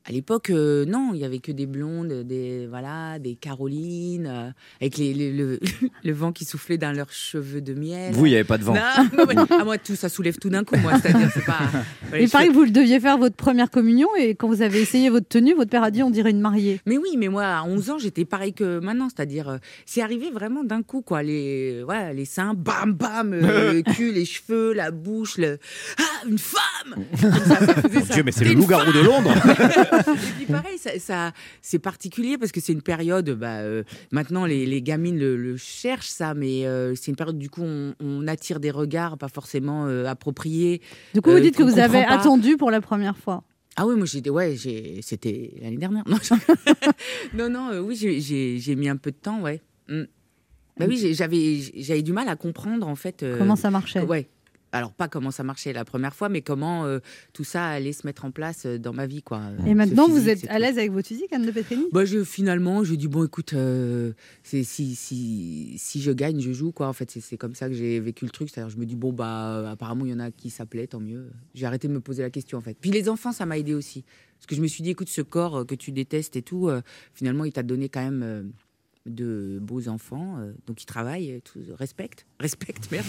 À l'époque, euh, non, il y avait que des blondes, des voilà, des Carolines, euh, avec les, les- le, le vent qui soufflait dans leurs cheveux de miel. Vous, il n'y avait pas de vent. Non, non, mais, à moi, tout ça soulève tout d'un coup, moi. C'est-à-dire, c'est pas. voilà, Il je- paraît que vous deviez faire votre première communion et quand vous avez essayé votre tenue, votre père a dit on dirait une mariée. Mais oui, mais moi, à 11 ans, j'étais pareil que maintenant. C'est-à-dire, euh, c'est arrivé vraiment d'un coup, quoi. Les, ouais, les seins, bam, bam, euh, le cul, les cheveux, la bouche, le. Ah, une femme ça, ça. Dieu, mais c'est le loup-garou de Londres. Et puis pareil, ça, ça- c'est particulier parce que c'est une période, bah, euh, maintenant les, les gamines le, le cherchent ça, mais euh, c'est une période du coup on, on attire des regards pas forcément euh, appropriés. Du coup, vous dites que vous avez pas. attendu pour la première fois. Ah oui, moi j'étais, ouais, j'ai, c'était l'année dernière. Non, non, non, oui, j'ai, j'ai, j'ai mis un peu de temps, ouais. Mm. Bah oui, j'ai- j'avais, du mal à comprendre en fait. Comment ça marchait Ouais. Alors pas comment ça marchait la première fois, mais comment euh, tout ça allait se mettre en place euh, dans ma vie, quoi. Et maintenant, vous êtes à l'aise avec votre physique, Anne de Petrini? Bah, je, finalement, j'ai dit, bon, écoute, euh, si, si, si je gagne, je joue, quoi. En fait, c'est, comme ça que j'ai vécu le truc. C'est-à-dire, je me dis, bon, bah, apparemment, il y en a qui s'appelaient, tant mieux. J'ai arrêté de me poser la question, en fait. Puis les enfants, ça m'a aidé aussi. Parce que je me suis dit, écoute, ce corps que tu détestes et tout, finalement, il t'a donné quand même de beaux enfants. euh, donc, ils travaillent, et tout, respecte. Respecte, merde.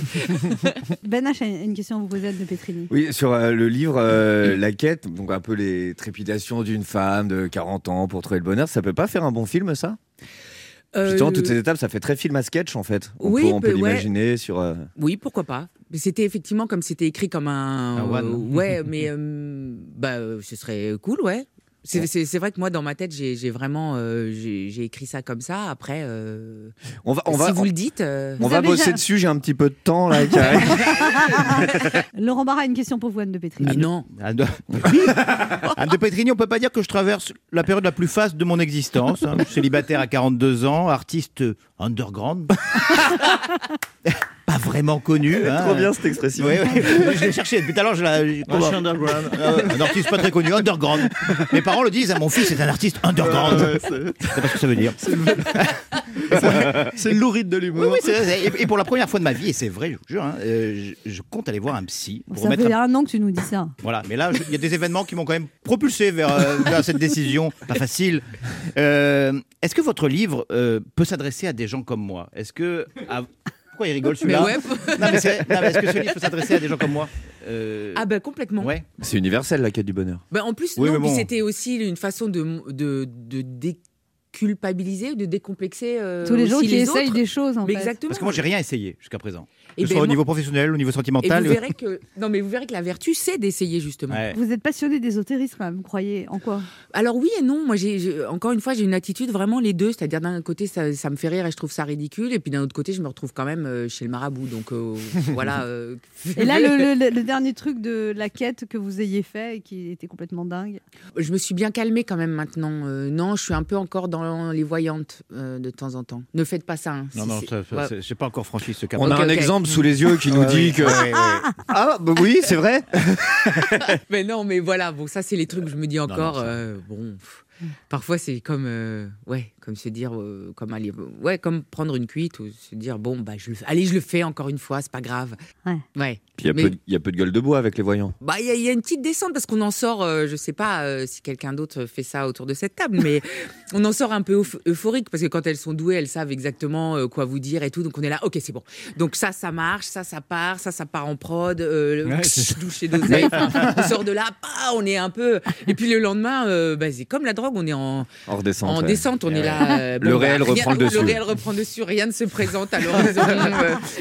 Ben H a une question à vous poser, de Petrini. Oui, sur euh, le livre euh, La Quête, donc un peu les trépidations d'une femme de 40 ans pour trouver le bonheur, ça peut pas faire un bon film, ça? Justement, Euh, toutes ces étapes, ça fait très film à sketch, en fait. On Oui, peut, on peut ouais. l'imaginer sur... euh, Oui, pourquoi pas. Mais C'était effectivement comme c'était écrit comme un. Un one. euh, ouais, mais euh, bah, euh, ce serait cool, ouais. C'est vrai que moi, dans ma tête, j'ai vraiment euh, j'ai écrit ça comme ça. Après, euh, On va, on si va, vous on, le dites. euh, on va bosser déjà- dessus, j'ai un petit peu de temps, là. Laurent Barra a une question pour vous, Anne de Petrini. mais non. Anne de... Anne de Petrini, on peut pas dire que je traverse la période la plus faste de mon existence. hein. Célibataire à 42 ans, artiste underground. vraiment connu. hein. Trop bien cette expression. Oui, oui. Je l'ai cherché depuis tout à l'heure. Je la... je- underground. Ouais, un artiste pas très connu, underground. Mes parents le disent à mon fils, c'est un artiste underground. c'est pas ce que ça veut dire. C'est louride de l'humour. oui, et, pour la première fois de ma vie, et c'est vrai, je vous jure, hein, euh, je, je compte aller voir un psy. Pour Ça remettre fait un- un an que tu nous dis ça. Voilà, mais là, il y a des événements qui m'ont quand même propulsé vers, euh, vers cette décision. Pas facile. Euh, Est-ce que votre livre euh, peut s'adresser à des gens comme moi? Est-ce que. à- Pourquoi il rigole celui-là ouais. Non, mais c'est- non, mais est-ce que ce livre peut s'adresser à des gens comme moi Euh, Ah ben complètement. Ouais. C'est universel, la quête du bonheur. Ben, en plus, Oui, non, mais puis bon. c'était aussi une façon de de, de déculpabiliser, de décomplexer euh, Tous les gens qui essayent autres. des choses, en Mais fait. exactement. Parce que moi, j'ai rien essayé jusqu'à présent. Et Que ce ben, soit au moi- niveau professionnel, au niveau Et sentimental. vous verrez que non, mais vous verrez que la vertu, c'est d'essayer justement. Ouais. Vous êtes passionné d'ésotérisme, quand même. Vous croyez en quoi? Alors oui et non. Moi, j'ai j'ai- encore une fois, j'ai une attitude vraiment les deux. C'est-à-dire d'un côté, ça, ça me fait rire et je trouve ça ridicule, et puis d'un autre côté, je me retrouve quand même euh, chez le marabout. Donc euh, voilà. euh, Et là, le, le- le dernier truc de la quête que vous ayez fait et qui était complètement dingue? je me suis bien calmée quand même maintenant. Euh, non, je suis un peu encore dans les voyantes euh, de temps en temps. Ne faites pas ça. hein. Non, Si non, Ouais. c'est- j'ai pas encore franchi ce cap. On a un exemple sous les yeux qui nous Ouais, dit que... Ah, bah oui, c'est vrai. Mais non, mais voilà. Bon, ça, c'est les trucs que je me dis non, encore. euh, bon. pff, Parfois, c'est comme, euh, ouais, comme se dire, euh, comme aller, ouais, comme prendre une cuite ou se dire, bon, bah, je le fais. allez, je le fais encore une fois, c'est pas grave. Ouais. Ouais. Puis il y, a Mais- peu de- il y a peu de gueule de bois avec les voyants. Bah, il y, a- il y a une petite descente parce qu'on en sort, euh, je sais pas euh, si quelqu'un d'autre fait ça autour de cette table, mais on en sort un peu euph- euphorique parce que quand elles sont douées, elles savent exactement euh, quoi vous dire et tout. Donc on est là, ok, c'est bon. Donc ça, ça marche, ça, ça part, ça, ça part en prod, euh, le Ouais, c'est douche et d'oseille. On sort de là, bah, on est un peu. Et puis le lendemain, euh, bah, c'est comme la drogue, on est en, Hors descente. en ouais. descente, on est là. euh, Le réel rien- reprend le dessus. Le réel reprend dessus, rien ne se présente à l'horizon.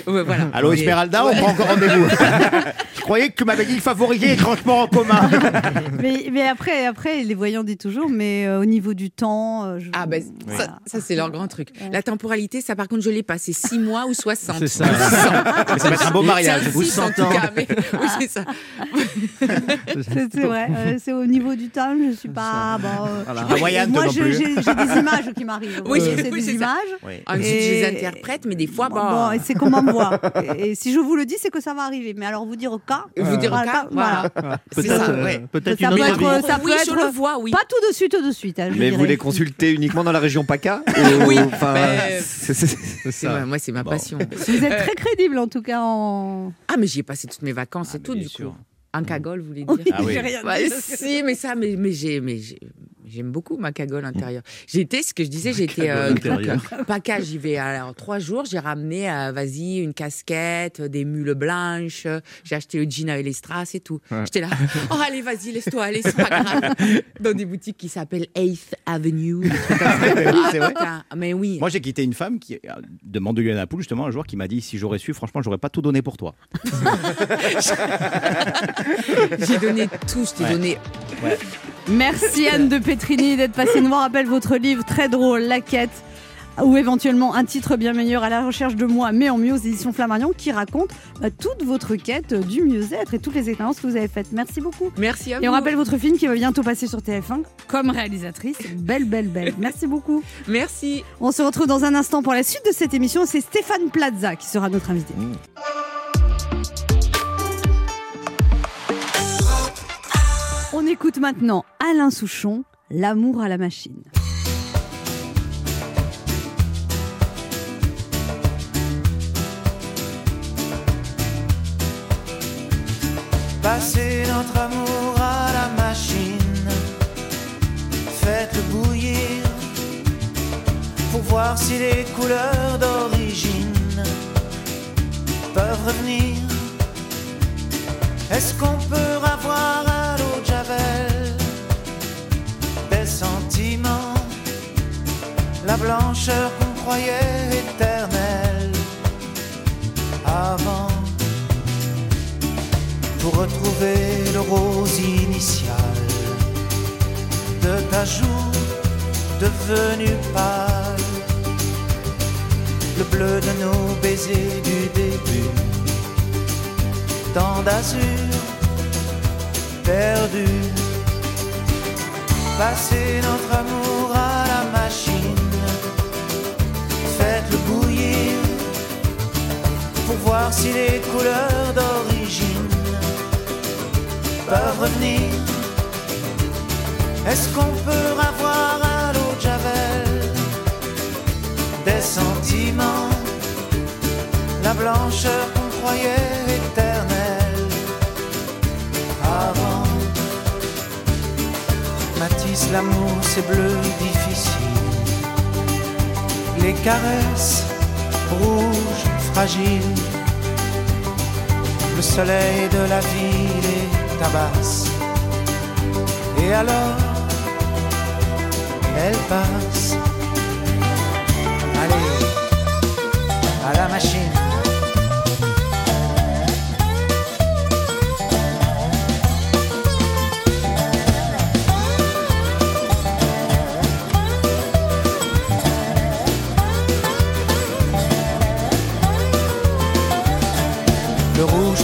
euh, voilà. Allô, Esmeralda, on prend encore rendez-vous. Je croyais que tu m'avais dit favoriser les transports en commun. mais, mais après, après, les voyants disent toujours, mais euh, au niveau du temps. euh, je- Ah ben voilà. ça, ça, c'est leur grand truc. La temporalité, ça par contre je l'ai pas, c'est 6 mois ou 60. C'est ça. Mais ça va être un beau mariage. C'est Ou six, en 100 tout ans. cas, mais- oui, c'est ça. C'est c'est vrai, euh, c'est au niveau du temps, je suis pas. Bon, euh, Voilà. Pas moyenne, moi, non je- plus. j'ai j'ai des images qui m'arrivent. Oui, Euh, oui, c'est des c'est ça. images. Ensuite, je Et- les interprète, mais des fois, Bon, bah, bon, et c'est comment me voir. Et, et si je vous le dis, c'est que ça va arriver. Mais alors, vous dire au cas. vous dire au voilà, cas, voilà. Peut-être ça, euh, ouais. peut-être Ça une peut être- ça oui, peut être- le vois, oui. Pas tout de suite, tout de suite. hein, je Mais dirais. vous les consultez uniquement dans la région PACA Oui, Ou- enfin, c'est- c'est- C'est C'est ça. ma- moi, c'est ma Bon. passion. Vous êtes très crédible, en tout cas. En... Ah, mais j'y ai passé toutes mes vacances Ah, et tout, du coup. Un cagole, vous voulez Oui, dire Ah oui. j'ai rien si, mais ça, mais, mais j'ai, mais j'ai- j'aime beaucoup ma cagole intérieure. J'ai été, ce que je disais, été euh, intérieure. PACA, j'y vais alors trois jours. J'ai ramené, euh, vas-y, une casquette, des mules blanches. J'ai acheté le jean avec les strass et tout. J'étais là, oh allez, vas-y, laisse-toi aller, c'est pas grave. Dans des boutiques qui s'appellent 8th Avenue. c'est vrai. Ah, mais oui. Moi, j'ai quitté une femme qui euh, de Mandelieu Poule, justement, un jour, qui m'a dit si j'aurais su, franchement, j'aurais pas tout donné pour toi. J'ai donné tout, je t'ai Ouais. donné. Merci Anne de Petrini d'être passée nous voir. Rappelle votre livre très drôle, La Quête, ou éventuellement un titre bien meilleur à la recherche de moi, mais en mieux aux éditions Flammarion, qui raconte bah, toute votre quête du mieux-être et toutes les expériences que vous avez faites. Merci beaucoup. Merci à vous. Et on rappelle votre film qui va bientôt passer sur TF1 comme réalisatrice. Belle, belle, belle. Merci beaucoup. Merci. On se retrouve dans un instant pour la suite de cette émission. C'est Stéphane Plaza qui sera notre invité. On écoute maintenant Alain Souchon, L'amour à la machine. Passez notre amour à la machine, faites-le bouillir pour voir si les couleurs d'origine peuvent revenir. Est-ce qu'on peut avoir à sentiments, la blancheur qu'on croyait éternelle avant? pour retrouver le rose initial de ta joue devenue pâle, le bleu de nos baisers du début, tant d'azur perdu, passer notre amour à la machine, faites-le bouillir pour voir si les couleurs d'origine peuvent revenir. Est-ce qu'on peut avoir à l'eau de Javel des sentiments, la blancheur qu'on croyait éternelle avant? Matisse, l'amour, c'est bleu difficile. Les caresses rouges, fragiles. Le soleil de la ville est tabasse. Et alors, elle passe. Allez, à la machine.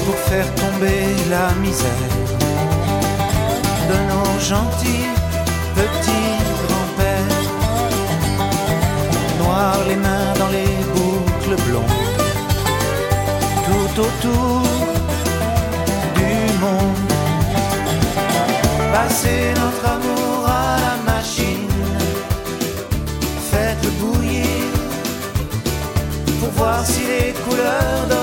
Pour faire tomber la misère de nos gentils petits grands-pères. Noir les mains dans les boucles blondes, tout autour du monde. Passer notre amour à la machine, faites-le bouillir pour voir si les couleurs d'origine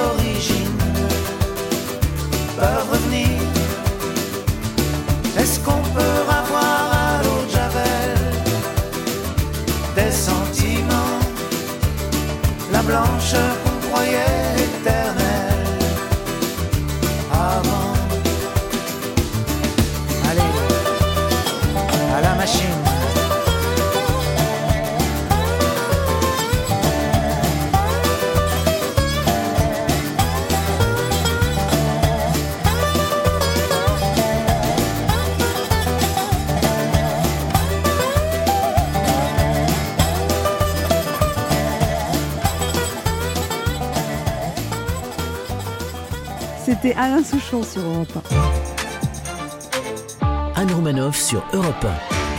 Alain Souchon sur Europe 1. Anne Romanoff sur Europe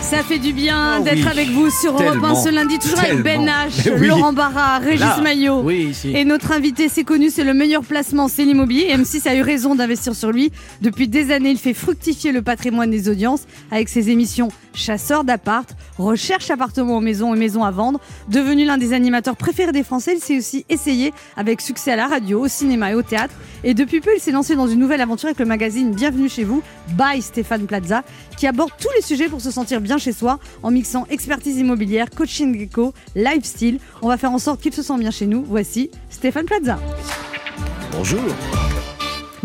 Ça fait du bien Oh d'être oui, avec vous sur Europe 1 tellement, ce lundi, toujours avec Ben. H, oui. Laurent Barra, Régis. Maillot. Oui, ici. Et notre invité, c'est connu, c'est le meilleur placement, c'est l'immobilier. Et M6 a eu raison d'investir sur lui. Depuis des années, il fait fructifier le patrimoine des audiences avec ses émissions Chasseurs d'appart, Recherche appartements aux maisons et maisons à vendre. Devenu l'un des animateurs préférés des Français, il s'est aussi essayé avec succès à la radio, au cinéma et au théâtre. Et depuis peu, il s'est lancé dans une nouvelle aventure avec le magazine Bienvenue chez vous, by Stéphane Plaza, qui aborde tous les sujets pour se sentir bien chez soi en mixant expertise immobilière, coaching éco, lifestyle. On va faire en sorte qu'il se sent bien chez nous. Voici Stéphane Plaza. Bonjour.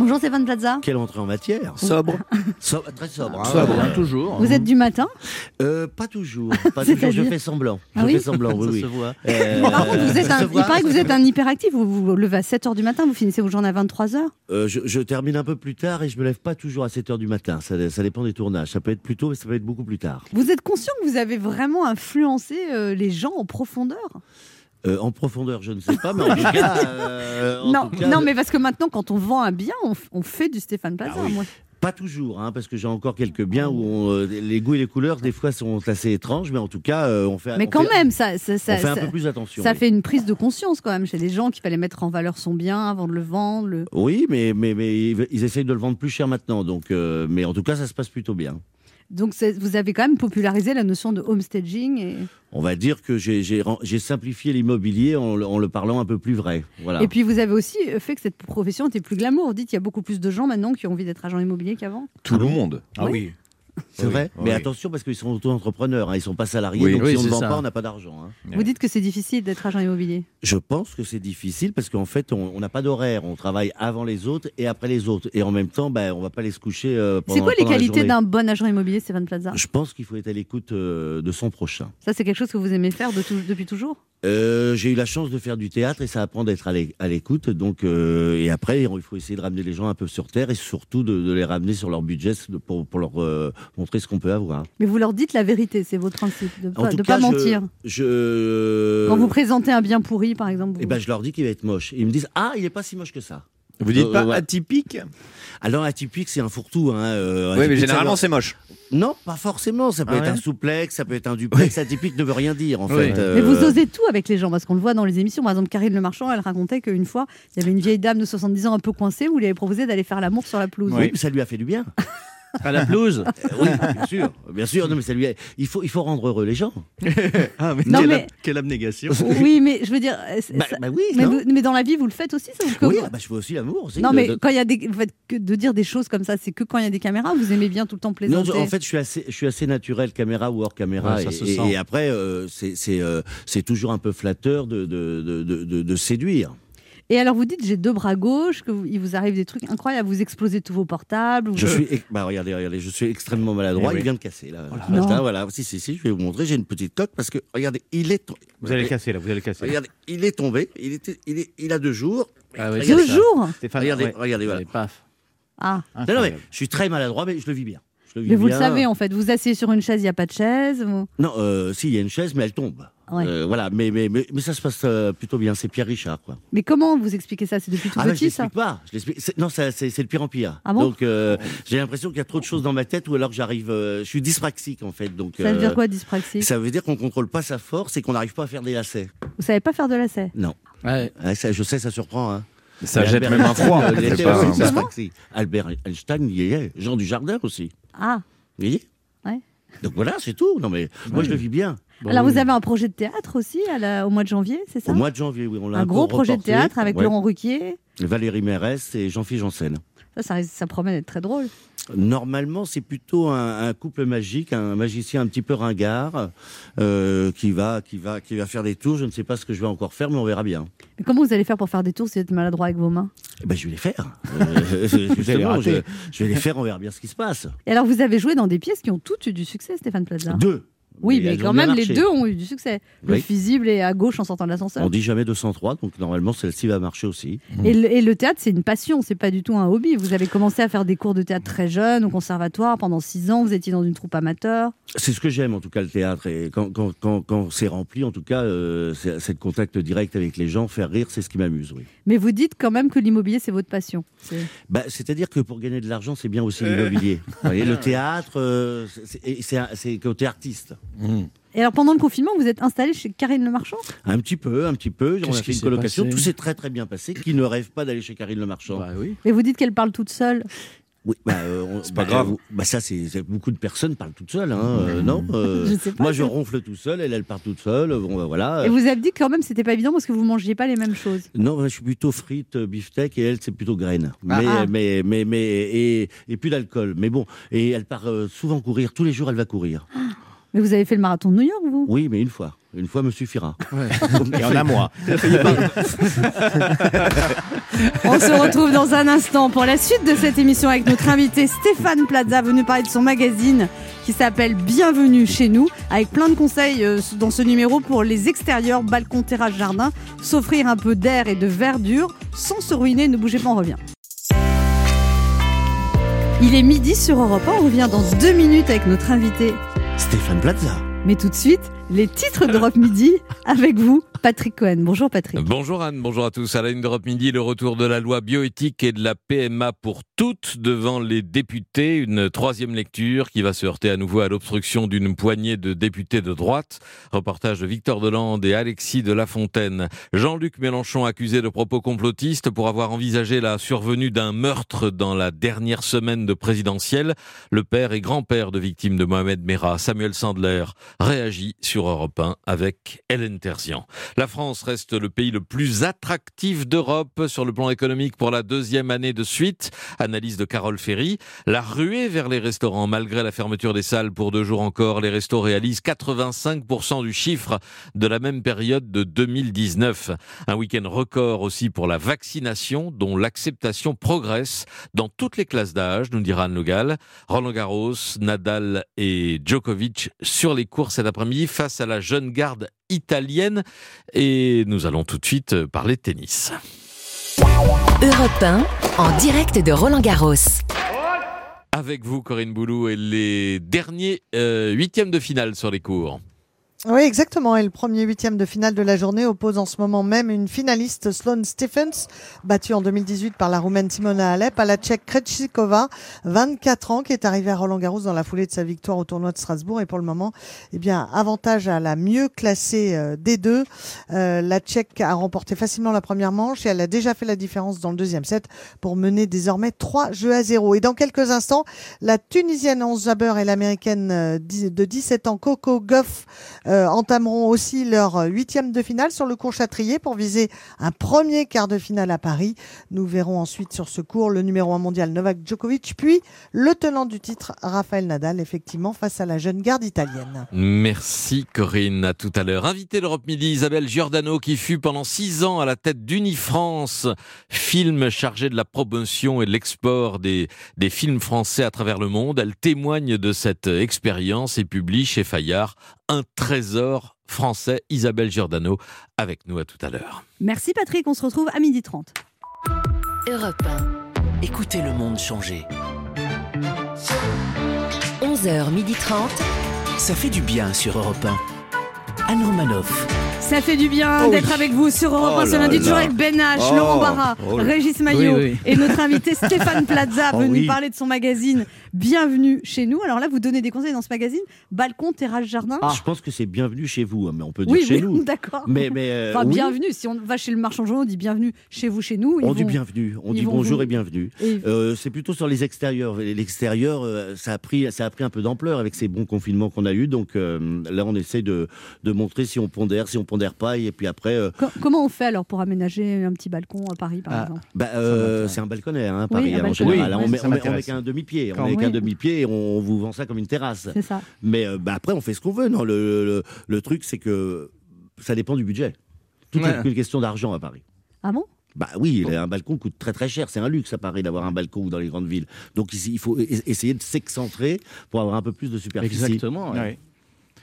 Bonjour Stéphane Plaza. Quelle entrée en matière Sobre. Sobre, Très sobre. hein. Sobre, hein, toujours. Vous êtes du matin euh, Pas toujours. Pas toujours. Je fais semblant. Ah je oui fais semblant, oui, Ça oui. se voit. Euh, Par contre, vous êtes un, il paraît que vous êtes un hyperactif. Vous vous levez à 7h du matin, vous finissez vos journées à 23h. voit. Euh, je, je termine un peu plus tard et je me lève pas toujours à 7 h du matin. Ça, ça dépend des tournages. Ça peut être plus tôt, mais ça peut être beaucoup plus tard. Vous êtes conscient que vous avez vraiment influencé euh, les gens en profondeur? Euh, en profondeur, je ne sais pas, mais en tout cas. euh, en non, tout cas, non, mais parce que maintenant, quand on vend un bien, on, fait du Stéphane Plaza. Ah oui. moi. Pas toujours, hein, parce que j'ai encore quelques biens où on, euh, les goûts et les couleurs, des fois, sont assez étranges, mais en tout cas, euh, on fait. Mais on quand fait- même, ça, ça, ça, on fait un ça- peu plus attention. ça oui. fait une prise de conscience quand même chez les gens qu'il fallait mettre en valeur son bien avant de le vendre. le- Oui, mais, mais, mais ils ils essayent de le vendre plus cher maintenant. Donc, euh, mais en tout cas, ça se passe plutôt bien. Donc vous avez quand même popularisé la notion de homestaging. Et, On va dire que j'ai- simplifié l'immobilier en, le- en le parlant un peu plus vrai. Voilà. et puis vous avez aussi fait que cette profession était plus glamour. Vous dites qu'il y a beaucoup plus de gens maintenant qui ont envie d'être agent immobilier qu'avant. Tout le monde. Ah Oui. oui. C'est Oui, vrai. oui. Mais attention parce qu'ils sont auto-entrepreneurs, hein, ils sont pas salariés. Oui. donc si on ne c'est vend ça. pas, on n'a pas d'argent. hein. Vous dites que c'est difficile d'être agent immobilier. Je pense que c'est difficile parce qu'en fait, on n'a pas d'horaire. On travaille avant les autres et après les autres. Et en même temps, ben, on va pas les se coucher. euh, C'est pendant- quoi les qualités d'un bon agent immobilier, Stéphane Plaza? Je pense qu'il faut être à l'écoute euh, de son prochain. Ça, c'est quelque chose que vous aimez faire de depuis toujours? Euh, j'ai eu la chance de faire du théâtre et ça apprend d'être à l'é- à l'écoute. Donc, euh, et après, il faut essayer de ramener les gens un peu sur terre et surtout de, de les ramener sur leur budget pour, pour leur euh, montrer ce qu'on peut avoir. Mais vous leur dites la vérité, c'est votre principe, de En pas, cas, je- mentir. Je. Quand vous présentez un bien pourri, par exemple. Eh vous- ben, je leur dis qu'il va être moche. Ils me disent Ah, il est pas si moche que ça. Vous dites Euh, pas ouais. atypique Alors, atypique, c'est un fourre-tout. Hein. euh, Oui, mais généralement c'est moche. Non, pas forcément. Ça peut Ah être ouais un souplex, ça peut être un duplex. Atypique ne veut rien dire, en Oui. fait. Mais euh, vous osez tout avec les gens, parce qu'on le voit dans les émissions. Par exemple, Karine Le Marchand, elle racontait qu'une fois, il y avait une vieille dame de 70 ans un peu coincée, vous lui avez proposé d'aller faire l'amour sur la pelouse. Oui, mais ça lui a fait du bien. À la pelouse. Euh, oui, bien sûr, bien sûr. Non, mais ça lui a- il faut, il faut rendre heureux les gens. Ah, mais Non, quelle, mais- quelle abnégation. Oui, mais je veux dire. euh, c'est- Bah, ça- bah oui, mais, non vous- mais dans la vie, vous le faites aussi, ça ou que Oui, vous- ah bah, je fais aussi l'amour. aussi, Non, de- mais de- quand il y a des, vous faites que de dire des choses comme ça, c'est que quand il y a des caméras, vous aimez bien tout le temps Non, plaisanter. en fait, je suis assez, je suis assez naturel, caméra ou hors caméra. Ouais, ça et, se et- sent. et après, euh, c'est c'est, euh, c'est toujours un peu flatteur de, de, de, de- de- de séduire. Et alors, vous dites, j'ai deux bras gauches, que vous- il vous arrive des trucs incroyable, vous explosez tous vos portables. vous- Je suis, bah, regardez, regardez, je suis extrêmement maladroit. Eh il vient de casser là. Non. Là, voilà, si, si, si, je vais vous montrer. J'ai une petite coque parce que regardez, il est. to- Vous allez le casser là, vous allez le casser. Regardez, il est tombé. Il était, il est, il a deux jours. Ah oui, Deux ça. jours Stéphane, Regardez, ouais. regardez, voilà. Allez, paf. Ah, Non, non, mais je suis très maladroit, mais je le vis bien. Je le vis mais vous le savez en fait, vous asseyez sur une chaise, il n'y a pas de chaise. vous- Non, euh, si, il y a une chaise, mais elle tombe. Ouais. Euh, voilà, mais, mais, mais, mais ça se passe euh, plutôt bien. C'est Pierre Richard, quoi. Mais comment vous expliquez ça? C'est depuis tout Ah, bah, je petit ça? l'explique pas. Je l'explique- c'est- Non, ça, c'est le pire en pire. Ah bon? Donc, euh, j'ai l'impression qu'il y a trop de choses dans ma tête ou alors que j'arrive. euh, je suis dyspraxique, en fait. Donc, Ça veut euh, dire quoi dyspraxique? Ça veut dire qu'on contrôle pas sa force et qu'on n'arrive pas à faire des lacets. Vous savez pas faire de lacets? Non. Ouais. Ouais, ça, je sais, ça surprend. Hein. Ça jette Albert même un Einstein, froid. Albert Einstein, il y est. Jean du Jardin aussi. Ah Vous voyez? Ouais. Donc voilà, c'est tout. Non, mais moi, je le vis bien. Alors vous avez un projet de théâtre aussi à la- au mois de janvier, c'est ça Au mois de janvier, oui, on Un gros projet de théâtre avec Ouais. Laurent Ruquier. Valérie Mérès et Jean-Philippe Janssen. Ça, ça, ça promet d'être très drôle. Normalement, c'est plutôt un, un couple magique, un magicien un petit peu ringard, euh, qui va, qui va, qui va faire des tours. Je ne sais pas ce que je vais encore faire, mais on verra bien. Mais comment vous allez faire pour faire des tours si vous êtes maladroit avec vos mains Eh ben, je vais les faire. Euh, justement, je, je vais les faire. On verra bien ce qui se passe. Et alors vous avez joué dans des pièces qui ont toutes eu du succès, Stéphane Plaza. Deux. Oui, mais quand même, les deux ont eu du succès. Le Oui. fusible est à gauche en sortant de l'ascenseur. On dit jamais 203, donc normalement celle-ci va marcher aussi. Et le, et le théâtre, c'est une passion, c'est pas du tout un hobby. Vous avez commencé à faire des cours de théâtre très jeune, au conservatoire, pendant six ans, vous étiez dans une troupe amateur. C'est ce que j'aime en tout cas le théâtre et quand, quand, quand, quand c'est rempli en tout cas euh, le contact direct avec les gens, faire rire c'est ce qui m'amuse oui. Mais vous dites quand même que l'immobilier, c'est votre passion. C'est- Bah, c'est-à-dire que pour gagner de l'argent c'est bien aussi l'immobilier. Vous voyez, le théâtre euh, c'est côté artiste. Et alors, pendant le confinement, vous êtes installé chez Karine Le Marchand? Un petit peu, un petit peu. On Qu'est-ce a qui fait une colocation. Tout s'est très très bien passé. Qui ne rêve pas d'aller chez Karine Le Marchand? Bah oui. Et vous dites qu'elle parle toute seule. Oui, bah, euh, C'est pas bah, grave. euh, Bah ça, c'est beaucoup de personnes parlent toutes seules, hein, euh, non Euh, Je sais pas, Moi, je ronfle tout seul, elle, elle part toute seule. Bon, bah, voilà. Et vous avez dit que quand même, c'était pas évident parce que vous mangiez pas les mêmes choses. Non, je suis plutôt frites, beefsteak, et elle, c'est plutôt graines. Ah, mais, ah. mais, mais, mais, et, et plus d'alcool. Mais bon, et elle part euh, souvent courir. Tous les jours, elle va courir. Mais vous avez fait le marathon de New York, vous? Oui, mais une fois. Une fois me suffira. Et en un mois. On se retrouve dans un instant pour la suite de cette émission avec notre invité Stéphane Plaza, venu parler de son magazine qui s'appelle Bienvenue chez nous, avec plein de conseils euh, dans ce numéro pour les extérieurs, balcons, terrasses, jardins, s'offrir un peu d'air et de verdure sans se ruiner. Ne bougez pas, on revient. Il est midi sur Europe 1, on revient dans deux minutes avec notre invité. Stéphane Plaza. Mais tout de suite, les titres d'Europe Midi avec vous, Patrick Cohen. Bonjour Patrick. Bonjour Anne, bonjour à tous. À la une d'Europe Midi, le retour de la loi bioéthique et de la PMA pour toutes devant les députés. Une troisième lecture qui va se heurter à nouveau à l'obstruction d'une poignée de députés de droite. Reportage de Victor Delande et Alexis de Lafontaine. Jean-Luc Mélenchon accusé de propos complotistes pour avoir envisagé la survenue d'un meurtre dans la dernière semaine de présidentielle. Le père et grand-père de victimes de Mohamed Merah, Samuel Sandler, réagit sur Europe 1 avec Hélène Terzian. La France reste le pays le plus attractif d'Europe sur le plan économique pour la deuxième année de suite. Analyse de Carole Ferry. La ruée vers les restaurants, malgré la fermeture des salles pour deux jours encore, les restos réalisent 85% du chiffre de la même période de 2019. Un week-end record aussi pour la vaccination, dont l'acceptation progresse dans toutes les classes d'âge, nous dira Anne Legal. Roland Garros, Nadal et Djokovic sur les cours cet après-midi face à la jeune garde italienne. Et nous allons tout de suite parler de tennis. Europe 1, en direct de Roland Garros. Avec vous, Corinne Boulou, et les derniers euh, huitièmes de finale sur les cours. Oui, exactement. Et le premier huitième de finale de la journée oppose en ce moment même une finaliste, Sloane Stephens, battue en 2018 par la Roumaine Simona Alep, à la Tchèque Krejcikova, 24 ans, qui est arrivée à Roland-Garros dans la foulée de sa victoire au tournoi de Strasbourg. Et pour le moment, eh bien, avantage à la mieux classée euh, des deux. Euh, la Tchèque a remporté facilement la première manche et elle a déjà fait la différence dans le deuxième set pour mener désormais 3 jeux à 0. Et dans quelques instants, la Tunisienne Onze Jabeur et l'Américaine euh, de 17 ans Coco Goff euh, entameront aussi leur huitième de finale sur le cours Châtrier pour viser un premier quart de finale à Paris. Nous verrons ensuite sur ce cours le numéro 1 mondial Novak Djokovic, puis le tenant du titre Rafael Nadal, effectivement, face à la jeune garde italienne. Merci Corinne, à tout à l'heure. Invité d'Europe Midi, Isabelle Giordano, qui fut pendant six ans à la tête d'Unifrance, film chargé de la promotion et de l'export des, des films français à travers le monde. Elle témoigne de cette expérience et publie chez Fayard un trésor français. Isabelle Giordano, avec nous à tout à l'heure. Merci Patrick, on se retrouve à midi 30. Europe Écoutez le monde changer. 1, 11h30. Ça fait du bien sur Europe 1. Anne Romanoff. Ça fait du bien Oh d'être oui. avec vous sur Europe 1 Oh ce lundi, là. toujours avec Ben H, Oh. Laurent Barra, Oh. Régis Maillot Oui, oui. et notre invité Stéphane Plaza, Oh venu oui. parler de son magazine Bienvenue chez nous. Alors là, vous donnez des conseils dans ce magazine balcon, terrasse, jardin Je pense que c'est bienvenu chez vous, hein, mais on peut dire Oui, chez oui, nous. d'accord. Mais, mais euh, Enfin, oui, bienvenue. Si on va chez le marchand journal, on dit bienvenue chez vous, chez nous. ils On dit bienvenue, on dit bonjour vous- et bienvenue. Et- Euh, c'est plutôt sur les extérieurs. L'extérieur, euh, ça a pris, ça a pris un peu d'ampleur avec ces bons confinements qu'on a eu. Donc euh, là, on essaie de, de montrer si on pondère, si on pondère pas, et puis après. euh, Co- Comment on fait alors pour aménager un petit balcon à Paris, par exemple? bah, euh, c'est un balconnaire, hein, Paris, un hein, en balconnaire. général. Oui, on met, on met- on met qu'un demi-pied. Quand- On met qu'un oui. demi-pied et on vous vend ça comme une terrasse. C'est ça. Mais euh, bah, après, on fait ce qu'on veut. Non, le, le, le truc, c'est que ça dépend du budget. Tout Ouais. est une question d'argent à Paris. Ah bon? Bah oui, un balcon coûte très très cher. C'est un luxe à Paris d'avoir un balcon dans les grandes villes. Donc il faut e- essayer de s'excentrer pour avoir un peu plus de superficie. Exactement. ouais.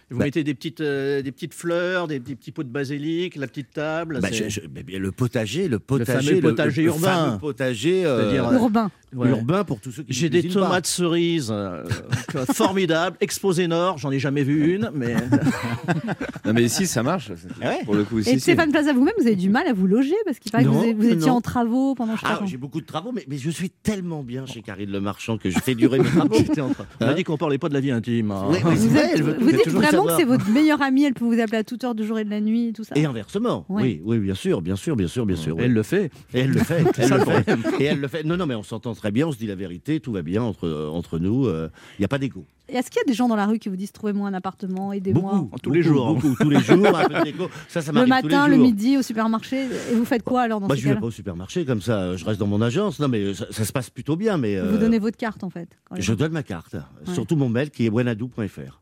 Vous Bah- mettez des petites, euh, des petites fleurs, des, des petits pots de basilic, la petite table. Bah, c'est- je- je- mais bien, le potager, le potager, le urbain. fameux potager euh, C'est-à-dire, euh, Urbain. Ouais. urbain pour tous ceux qui J'ai des pas. tomates cerises euh, formidables, exposées nord, j'en ai jamais vu une, mais Non, mais ici, ça marche. Pour le coup, Et ici, c'est- Stéphane Plaza, vous-même, vous avez du mal à vous loger parce qu'il paraît que vous, vous étiez non. en travaux pendant Ah, j'ai beaucoup de travaux, mais, mais je suis tellement bien chez Karine Le Marchand que je fais durer mes travaux. On a dit qu'on parlait pas de la vie intime. hein. Oui, mais c'est Vous, vrai, êtes- elle veut- vous veut dites toujours vraiment que savoir. c'est votre meilleure amie, elle peut vous appeler à toute heure du jour et de la nuit et tout ça. Et inversement, Ouais. oui, oui, bien sûr, bien sûr, bien sûr, bien sûr. Elle le fait. Et elle le fait, elle le fait. problème. Et elle le fait. Non, non, mais on s'entend très bien, on se dit la vérité, tout va bien entre, euh, entre nous, il n'y a pas d'égo. Est-ce qu'il y a des gens dans la rue qui vous disent trouvez-moi un appartement, aidez-moi Beaucoup, tous les jours. Beaucoup, tous les jours, un peu d'égo. Ça, ça Le m'arrive tous les matin, le midi, au supermarché. Et vous faites quoi alors dans Bah, ces je vais cas-là pas au supermarché comme ça, je reste dans mon agence. Non, mais ça, ça se passe plutôt bien. Mais Vous euh, donnez votre carte en fait. je donne ma carte, Ouais. surtout mon mail qui est buenadou.fr.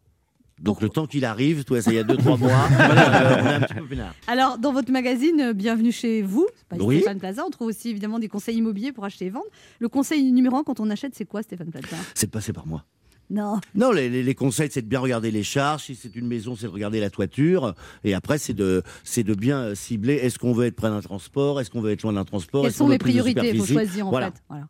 Donc le temps qu'il arrive, toi, ça il y a 2-3 mois, euh, on est un petit peu peinard. Alors, dans votre magazine euh, Bienvenue chez vous, pas Oui. Stéphane Plaza, on trouve aussi évidemment des conseils immobiliers pour acheter et vendre. Le conseil numéro un quand on achète, c'est quoi Stéphane Plaza? C'est de passer par moi. Non. Non, les, les- les conseils, c'est de bien regarder les charges. Si c'est une maison, c'est de regarder la toiture. Et après, c'est de, c'est de bien cibler. Est-ce qu'on veut être près d'un transport? Est-ce qu'on veut être loin d'un transport? Quelles sont les priorités? Il faut choisir en Voilà. fait. Voilà.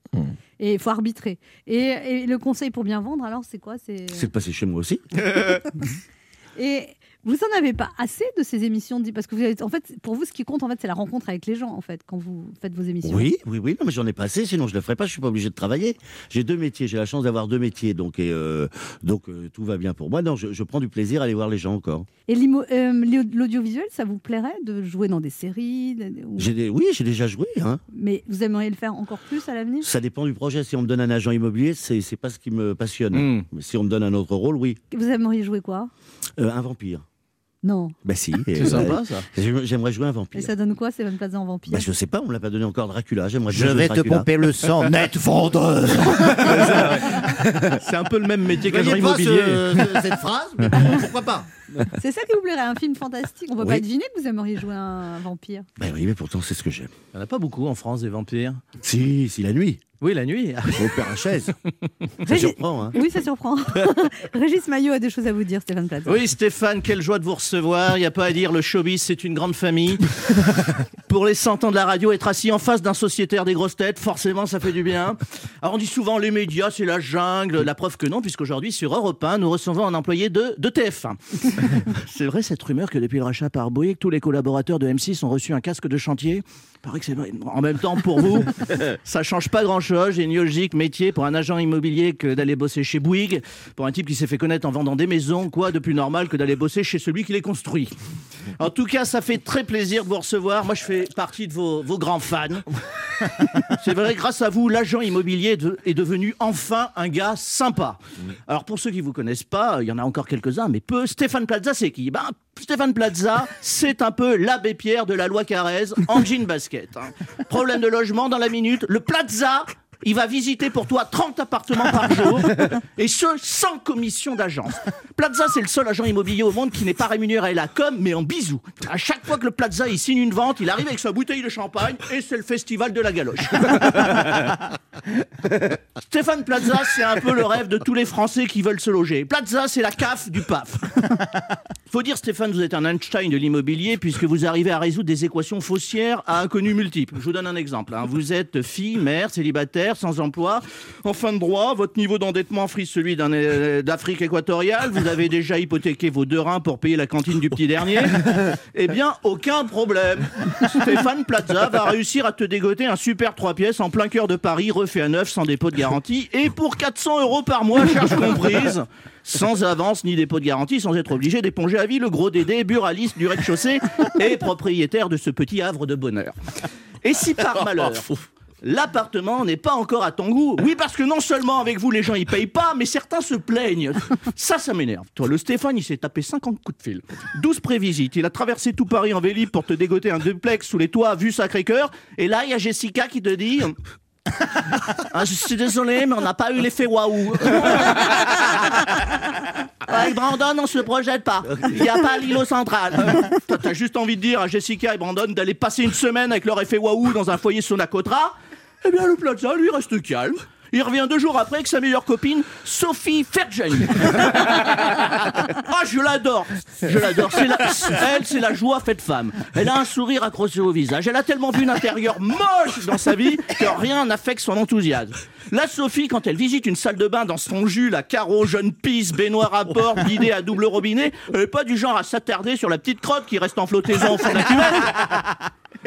Et il faut arbitrer. Et, et le conseil pour bien vendre, alors, c'est quoi? C'est C'est de passer chez moi aussi. Et vous en avez pas assez de ces émissions parce que vous avez, en fait, pour vous, ce qui compte en fait, c'est la rencontre avec les gens en fait quand vous faites vos émissions. Oui, oui, oui. Non, mais j'en ai pas assez, sinon je le ferais pas. Je suis pas obligé de travailler. J'ai deux métiers. J'ai la chance d'avoir deux métiers, donc et, euh, donc euh, tout va bien pour moi. Non, je, je prends du plaisir à aller voir les gens encore. Et euh, l'au- l'audiovisuel, ça vous plairait de jouer dans des séries ou- J'ai des, oui, j'ai déjà joué. Hein. Mais vous aimeriez le faire encore plus à l'avenir? Ça dépend du projet. Si on me donne un agent immobilier, c'est c'est pas ce qui me passionne. Mm. Mais si on me donne un autre rôle, oui. Vous aimeriez jouer quoi? Euh, un vampire. Non. Bah si. C'est Et, sympa, euh, ça. j'aime- J'aimerais jouer un Et vampire. ça donne quoi, Stéphane Plaza en vampire Bah, je sais pas, on l'a pas donné encore Dracula. J'aimerais Je vais te pomper le sang, net vendeur. C'est un peu le même métier pas immobilier. ce- ce- cette phrase? Mais Pourquoi pas? C'est ça qui vous plairait, un film fantastique. On peut pas Oui. deviner que vous aimeriez jouer un vampire. Bah oui, mais pourtant c'est ce que j'aime. Il n'y en a pas beaucoup en France des vampires. Si, si la nuit. Oui, la nuit. Au père à chaise. Ça Régis- surprend, hein. Oui, ça surprend. Régis Maillot a des choses à vous dire, Stéphane Plaza. Oui, Stéphane, quelle joie de vous recevoir. Il n'y a pas à dire, le showbiz, c'est une grande famille. Pour les 100 ans de la radio, être assis en face d'un sociétaire des grosses têtes, forcément, ça fait du bien. Alors, on dit souvent, les médias, c'est la jungle. La preuve que non, puisqu'aujourd'hui, sur Europe 1, nous recevons un employé de, de TF1. c'est vrai, cette rumeur que depuis le rachat par Bouygues, tous les collaborateurs de M6 ont reçu un casque de chantier paraît que c'est. En même temps, pour vous, ça change pas grand-chose. J'ai une logique métier pour un agent immobilier que d'aller bosser chez Bouygues, pour un type qui s'est fait connaître en vendant des maisons, quoi de plus normal que d'aller bosser chez celui qui les construit. En tout cas, ça fait très plaisir de vous recevoir. Moi, je fais partie de vos, vos grands fans. C'est vrai, grâce à vous, l'agent immobilier est de- est devenu enfin un gars sympa. Alors, pour ceux qui vous connaissent pas, il y en a encore quelques-uns, mais peu. Stéphane Plaza, c'est qui? Ben, Stéphane Plaza, c'est un peu l'abbé Pierre de la loi Carrez en jean basket. hein. Problème de logement dans la minute. Le Plaza, il va visiter pour toi 30 appartements par jour, et ce, sans commission d'agence. Plaza, c'est le seul agent immobilier au monde qui n'est pas rémunéré à la com, mais en bisous. À chaque fois que le Plaza, il signe une vente, il arrive avec sa bouteille de champagne, et c'est le festival de la galoche. Stéphane Plaza, c'est un peu le rêve de tous les Français qui veulent se loger. Plaza, c'est la CAF du PAF. Faut dire, Stéphane, vous êtes un Einstein de l'immobilier puisque vous arrivez à résoudre des équations faussières à inconnus multiples. Je vous donne un exemple. hein. Vous êtes fille, mère, célibataire, sans emploi, en fin de droit, votre niveau d'endettement frise celui euh, d'Afrique équatoriale, vous avez déjà hypothéqué vos deux reins pour payer la cantine du petit dernier. Eh bien, aucun problème. Stéphane Plaza va réussir à te dégoter un super 3 pièces en plein cœur de Paris, refait à neuf, sans dépôt de garantie, et pour 400 euros par mois, charges comprises. Sans avance ni dépôt de garantie, sans être obligé d'éponger à vie le gros dédé, buraliste du rez-de-chaussée et propriétaire de ce petit havre de bonheur. Et si par malheur, l'appartement n'est pas encore à ton goût, oui, parce que non seulement avec vous les gens ils payent pas, mais certains se plaignent. Ça, ça m'énerve. Toi, le Stéphane, il s'est tapé 50 coups de fil, 12 prévisites, il a traversé tout Paris en vélib pour te dégoter un duplex sous les toits vue Sacré-Cœur, et là, il y a Jessica qui te dit. Ah, je suis désolé, mais on n'a pas eu l'effet waouh. Avec Brandon, on se projette pas. Il n'y a pas l'îlot central. Toi, T'as juste envie de dire à Jessica et Brandon d'aller passer une semaine avec leur effet waouh dans un foyer Sonacotra. Eh bien, le Plaza, lui, reste calme. Il revient deux jours après avec sa meilleure copine, Sophie Fergen. Ah, je l'adore. Je l'adore. C'est la- Elle, c'est la joie faite femme. Elle a un sourire accroché au visage. Elle a tellement vu l'intérieur moche dans sa vie que rien n'affecte son enthousiasme. La Sophie, quand elle visite une salle de bain dans son jus, la carreau, jeune pisse, baignoire à bord, bidet à double robinet, elle est pas du genre à s'attarder sur la petite crotte qui reste en flottaison au fond de la cuvette.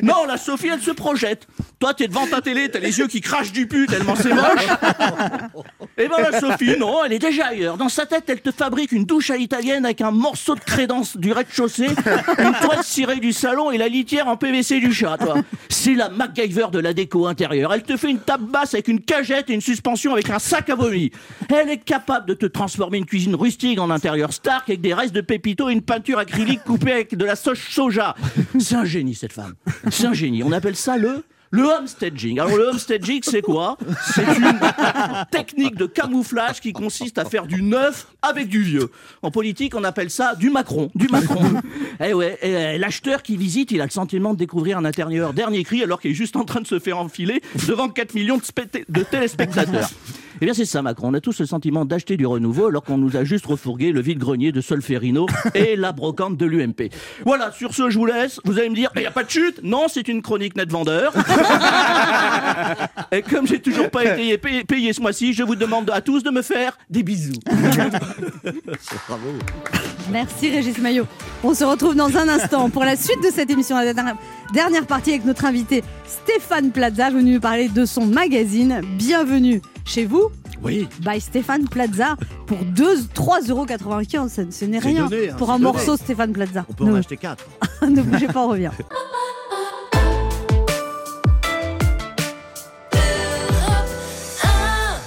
Non, la Sophie, elle se projette. Toi, t'es devant ta télé, t'as les yeux qui crachent du pu tellement c'est moche. Et ben la Sophie, non, elle est déjà ailleurs. Dans sa tête, elle te fabrique une douche à l'italienne avec un morceau de crédence du rez-de-chaussée, une toile cirée du salon et la litière en PVC du chat, toi. C'est la MacGyver de la déco intérieure. Elle te fait une table basse avec une cagette et une suspension avec un sac à vomi. Elle est capable de te transformer une cuisine rustique en intérieur Stark avec des restes de pépito et une peinture acrylique coupée avec de la sauce soja. C'est un génie, cette femme. C'est un génie. On appelle ça le le homestaging. Alors le homestaging, c'est quoi? C'est une technique de camouflage qui consiste à faire du neuf avec du vieux. En politique, on appelle ça du Macron. Du Macron. eh ouais, euh, l'acheteur qui visite, il a le sentiment de découvrir un intérieur dernier cri alors qu'il est juste en train de se faire enfiler devant 4 millions de téléspectateurs. Eh bien, c'est ça, Macron. On a tous le sentiment d'acheter du renouveau alors qu'on nous a juste refourgué le vide-grenier de Solferino et la brocante de l'UMP. Voilà, sur ce, je vous laisse. Vous allez me dire, il n'y a pas de chute? Non, c'est une chronique net vendeur. et comme j'ai toujours pas été payé, payé ce mois-ci, je vous demande à tous de me faire des bisous. Bravo. Merci Régis Maillot. On se retrouve dans un instant pour la suite de cette émission, la dernière, partie avec notre invité Stéphane Plaza, venu nous parler de son magazine. Bienvenue chez vous. Oui. By Stéphane Plaza pour 2, 3,95€. Ce, n'est rien donné, hein, pour un donné. morceau Stéphane Plaza. On peut en acheter quatre. ne bougez pas, on revient.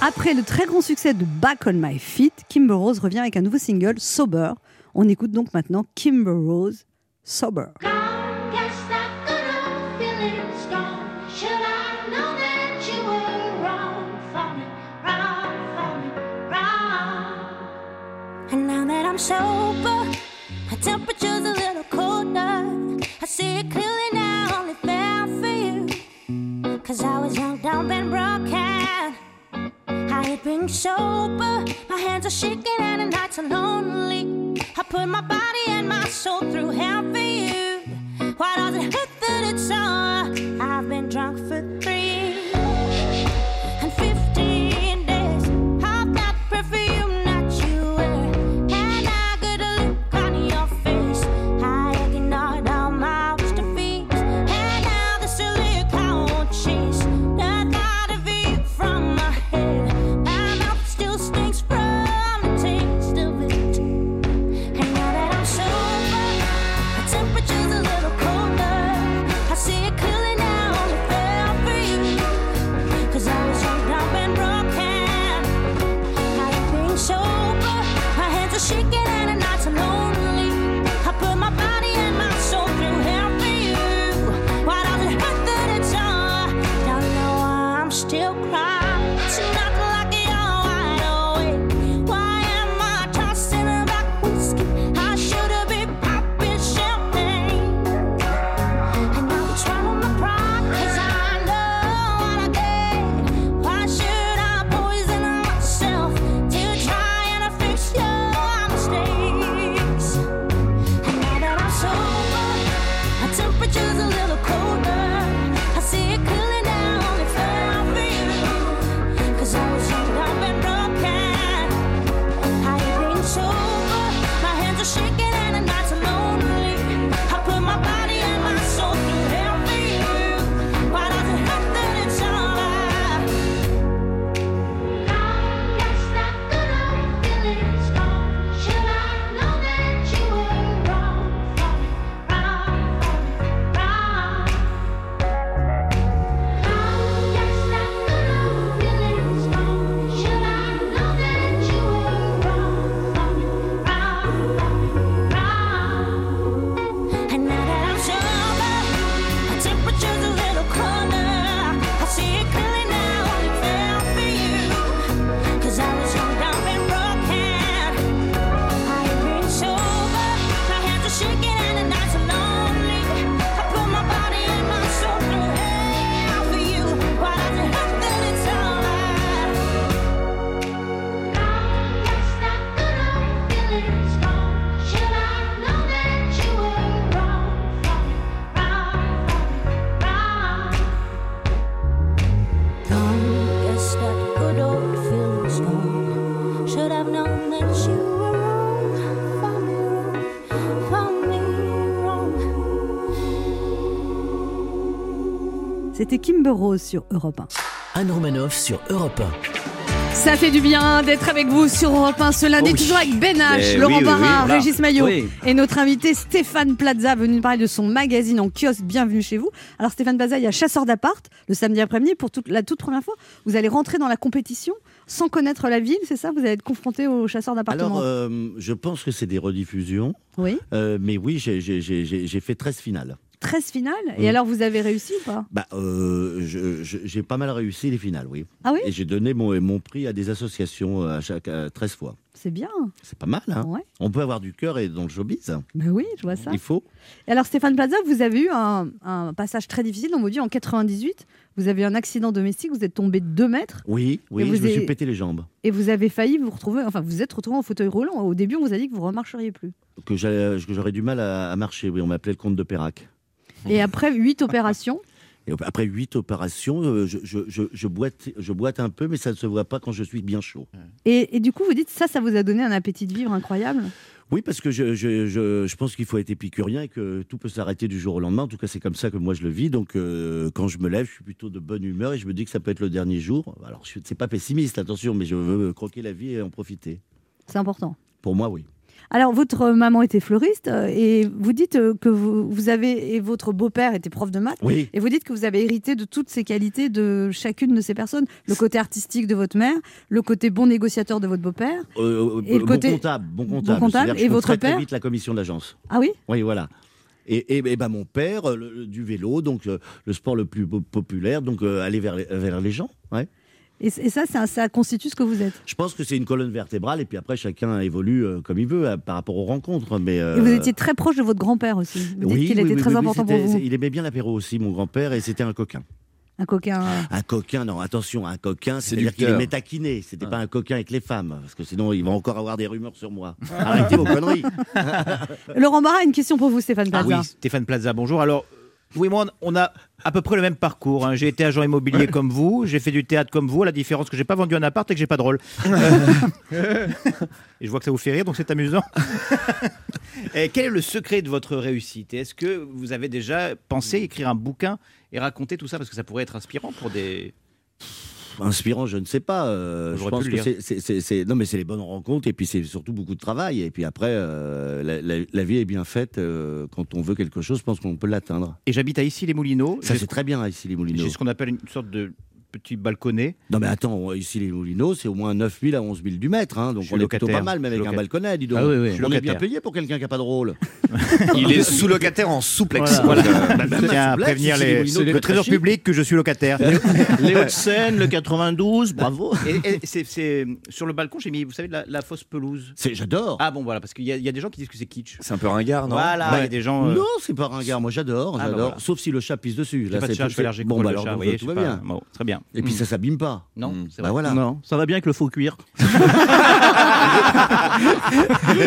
Après le très grand succès de Back on My Feet, Kimber Rose revient avec un nouveau single, Sober. On écoute donc maintenant Kimber Rose, Sober. And now that I'm sober, my temperature's I sober, my hands are shaking and the nights are lonely. I put my body and my soul through hell for you. Why does it hurt that it's so? I've been drunk for three C'était Kimber Rose sur Europe 1. Anne Romanoff sur Europe Ça fait du bien d'être avec vous sur Europe 1 ce lundi, Oh oui. toujours avec Ben H, Eh Laurent oui, Barra. Régis Maillot Oui. et notre invité Stéphane Plaza venu nous parler de son magazine en kiosque Bienvenue chez vous. Alors Stéphane Plaza, il y a Chasseur d'appart le samedi après-midi pour toute, la toute première fois. Vous allez rentrer dans la compétition sans connaître la ville, c'est ça? Vous allez être confronté aux chasseurs d'appartements. Alors, euh, je pense que c'est des rediffusions. Oui. Euh, mais oui, j'ai fait 13 finales. 13 finales Mm. et alors vous avez réussi ou pas? Bah, euh, je- je- j'ai pas mal réussi les finales, oui. Ah oui? Et j'ai donné mon, mon prix à des associations euh, à chaque à 13 fois. C'est bien. C'est pas mal, hein Ouais. On peut avoir du cœur et dans le showbiz. Ben oui, je vois ça. Il faut. Et alors Stéphane Plaza, vous avez eu un, un passage très difficile dans votre vie en 98. Vous avez eu un accident domestique, vous êtes tombé de 2 mètres Oui, oui, vous je me suis avez- pété les jambes. et vous avez failli vous retrouver, enfin vous vous êtes retrouvé en fauteuil roulant. Au début, on vous a dit que vous remarcheriez plus. Que j'aurais du mal à, à marcher, oui. On m'appelait le comte de Pérac. Et après 8 opérations, Et après huit opérations, euh, je, je, je, je boite, je boite un peu, mais ça ne se voit pas quand je suis bien chaud. et, et du coup vous dites ça, ça vous a donné un appétit de vivre incroyable? Oui, parce que je, je, je, je pense qu'il faut être épicurien et que tout peut s'arrêter du jour au lendemain. En tout cas, c'est comme ça que moi je le vis. Donc, euh, quand je me lève, je suis plutôt de bonne humeur et je me dis que ça peut être le dernier jour. Alors, c'est pas pessimiste, attention, mais je veux croquer la vie et en profiter. C'est important. Pour moi, oui. Alors votre maman était fleuriste euh, et vous dites euh, que vous, vous avez et votre beau-père était prof de maths. Oui. Et vous dites que vous avez hérité de toutes ces qualités de chacune de ces personnes. Le côté artistique de votre mère, le côté bon négociateur de votre beau-père. Euh, Et le bon côté- comptable, bon bon comptable. comptable. Que je Et votre très, très père vite la commission d'agence. Ah oui? Oui, voilà. Et, et, et ben mon père, le- du vélo, donc le sport le plus po- populaire, donc euh, aller vers les, vers les gens. Ouais. Et, et ça, ça, ça constitue ce que vous êtes. Je pense que c'est une colonne vertébrale, et puis après chacun évolue euh, comme il veut euh, par rapport aux rencontres. Mais Et vous euh, étiez très proche de votre grand-père aussi. Vous dites oui, qu'il oui, était oui, très important pour vous. Il aimait bien l'apéro aussi, mon grand-père, et c'était un coquin. Un coquin. euh, Un coquin, non, attention, un coquin, c'est-à-dire qu'il aimait taquiner. C'était pas un coquin avec les femmes, parce que sinon il va encore avoir des rumeurs sur moi. Arrêtez vos conneries. Laurent Barra, une question pour vous, Stéphane Ah Plaza. oui, Stéphane Plaza, bonjour. Alors, vous et moi, on a à peu près le même parcours. hein. J'ai été agent immobilier comme vous, j'ai fait du théâtre comme vous. La différence, que j'ai pas vendu un appart et que j'ai pas de rôle. Euh, et je vois que ça vous fait rire, donc c'est amusant. Et quel est le secret de votre réussite? Est-ce que vous avez déjà pensé écrire un bouquin et raconter tout ça? Parce que ça pourrait être inspirant pour des. Inspirant, je ne sais pas. euh, je pense que c'est- c'est- c'est c'est- non, mais c'est les bonnes rencontres et puis c'est surtout beaucoup de travail. Et puis après, euh, la, la- la vie est bien faite. euh, quand on veut quelque chose, je pense qu'on peut l'atteindre. Et j'habite à Issy-les-Moulineaux. Ça c'est très bien ici les Moulineaux. J'ai ce qu'on appelle une sorte de petit balconnet. Non mais attends, ici les Moulineaux, c'est au moins 9 000 à 11 000 du mètre, hein, donc on est plutôt locataire. pas mal, même avec un balconnet, dis donc. Ah oui, oui. On est bien payé pour quelqu'un qui a pas de rôle. Il est sous-locataire en souplex. Voilà. Je tiens à prévenir les le trésor public que je suis locataire. Les Hauts-de-Seine, le 92, bravo. Et, et c'est- c'est- sur le balcon, j'ai mis, vous savez, la, la fausse pelouse. C'est- J'adore. Ah bon, voilà, parce qu'il y, a- il y a des gens qui disent que c'est kitsch. C'est un peu ringard, non Voilà, il y a des gens. euh, Non, c'est pas ringard, moi j'adore, Ah, bah voilà. Sauf si le chat pisse dessus. J'ai pas de chat, je fais allergique Bon, bah le alors, vous voyez, tout va bien. Bon, très bien. Et puis Mm. ça s'abîme pas. Non, Mm. c'est Bah vrai. voilà. Non, ça va bien avec le faux cuir.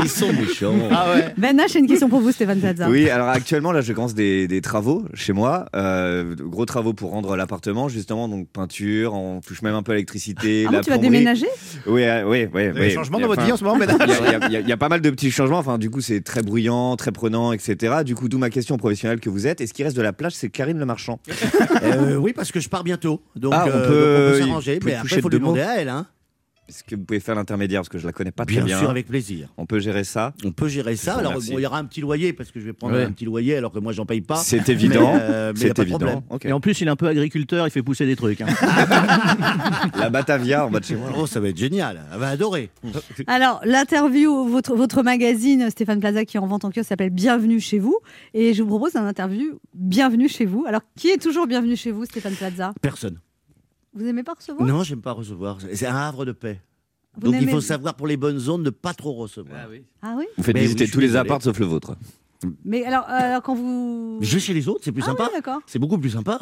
Ils sont méchants. Ah ouais. Ben j'ai une question pour vous, Stéphane Plaza. Oui, alors actuellement, là, je commence des, des travaux chez moi. Euh, gros travaux pour rendre l'appartement, justement. Donc, peinture, on touche même un peu à l'électricité. Ah la bon, tu vas plomberie. déménager? Oui, euh, oui, oui. Des oui. changements Il y a- dans votre vie en ce moment, Il y, a- il y a- il y a- il y a pas mal de petits changements. Enfin, du coup, c'est très bruyant, très prenant, etc. Du coup, d'où ma question professionnelle que vous êtes. Et ce qui reste de la plage, c'est Karine Le Marchand. Euh, oui, parce que je pars bientôt. Donc, Ah, on euh, peut- donc on il peut s'arranger. Mais après, il faut de lui demander à elle. Hein. Est-ce que vous pouvez faire l'intermédiaire Parce que je la connais pas très Bien bien. sûr, avec plaisir. On peut gérer ça. On peut gérer ça. Alors, bon, il y aura un petit loyer parce que je vais prendre Ouais. un petit loyer alors que moi, j'en paye pas. C'est évident. Mais, euh, mais c'est pas de évident. Et en plus, il est un peu agriculteur, il fait pousser des trucs. hein. La Batavia en bas de chez moi. Oh, ça va être génial. Elle va adorer. Alors, l'interview, votre, votre magazine, Stéphane Plaza, qui est en vente en kiosque, s'appelle Bienvenue chez vous. Et je vous propose un interview Bienvenue chez vous. Alors, qui est toujours bienvenu chez vous, Stéphane Plaza? Personne. Vous aimez pas recevoir Non, j'aime pas recevoir. C'est un havre de paix. Vous Donc il n'aimez- faut savoir pour les bonnes zones ne pas trop recevoir. Ah oui Vous faites Mais visiter tous les apparts sauf le vôtre. Mais alors, euh, alors quand vous. Je vais chez les autres, c'est plus Ah sympa. oui, d'accord. c'est beaucoup plus sympa.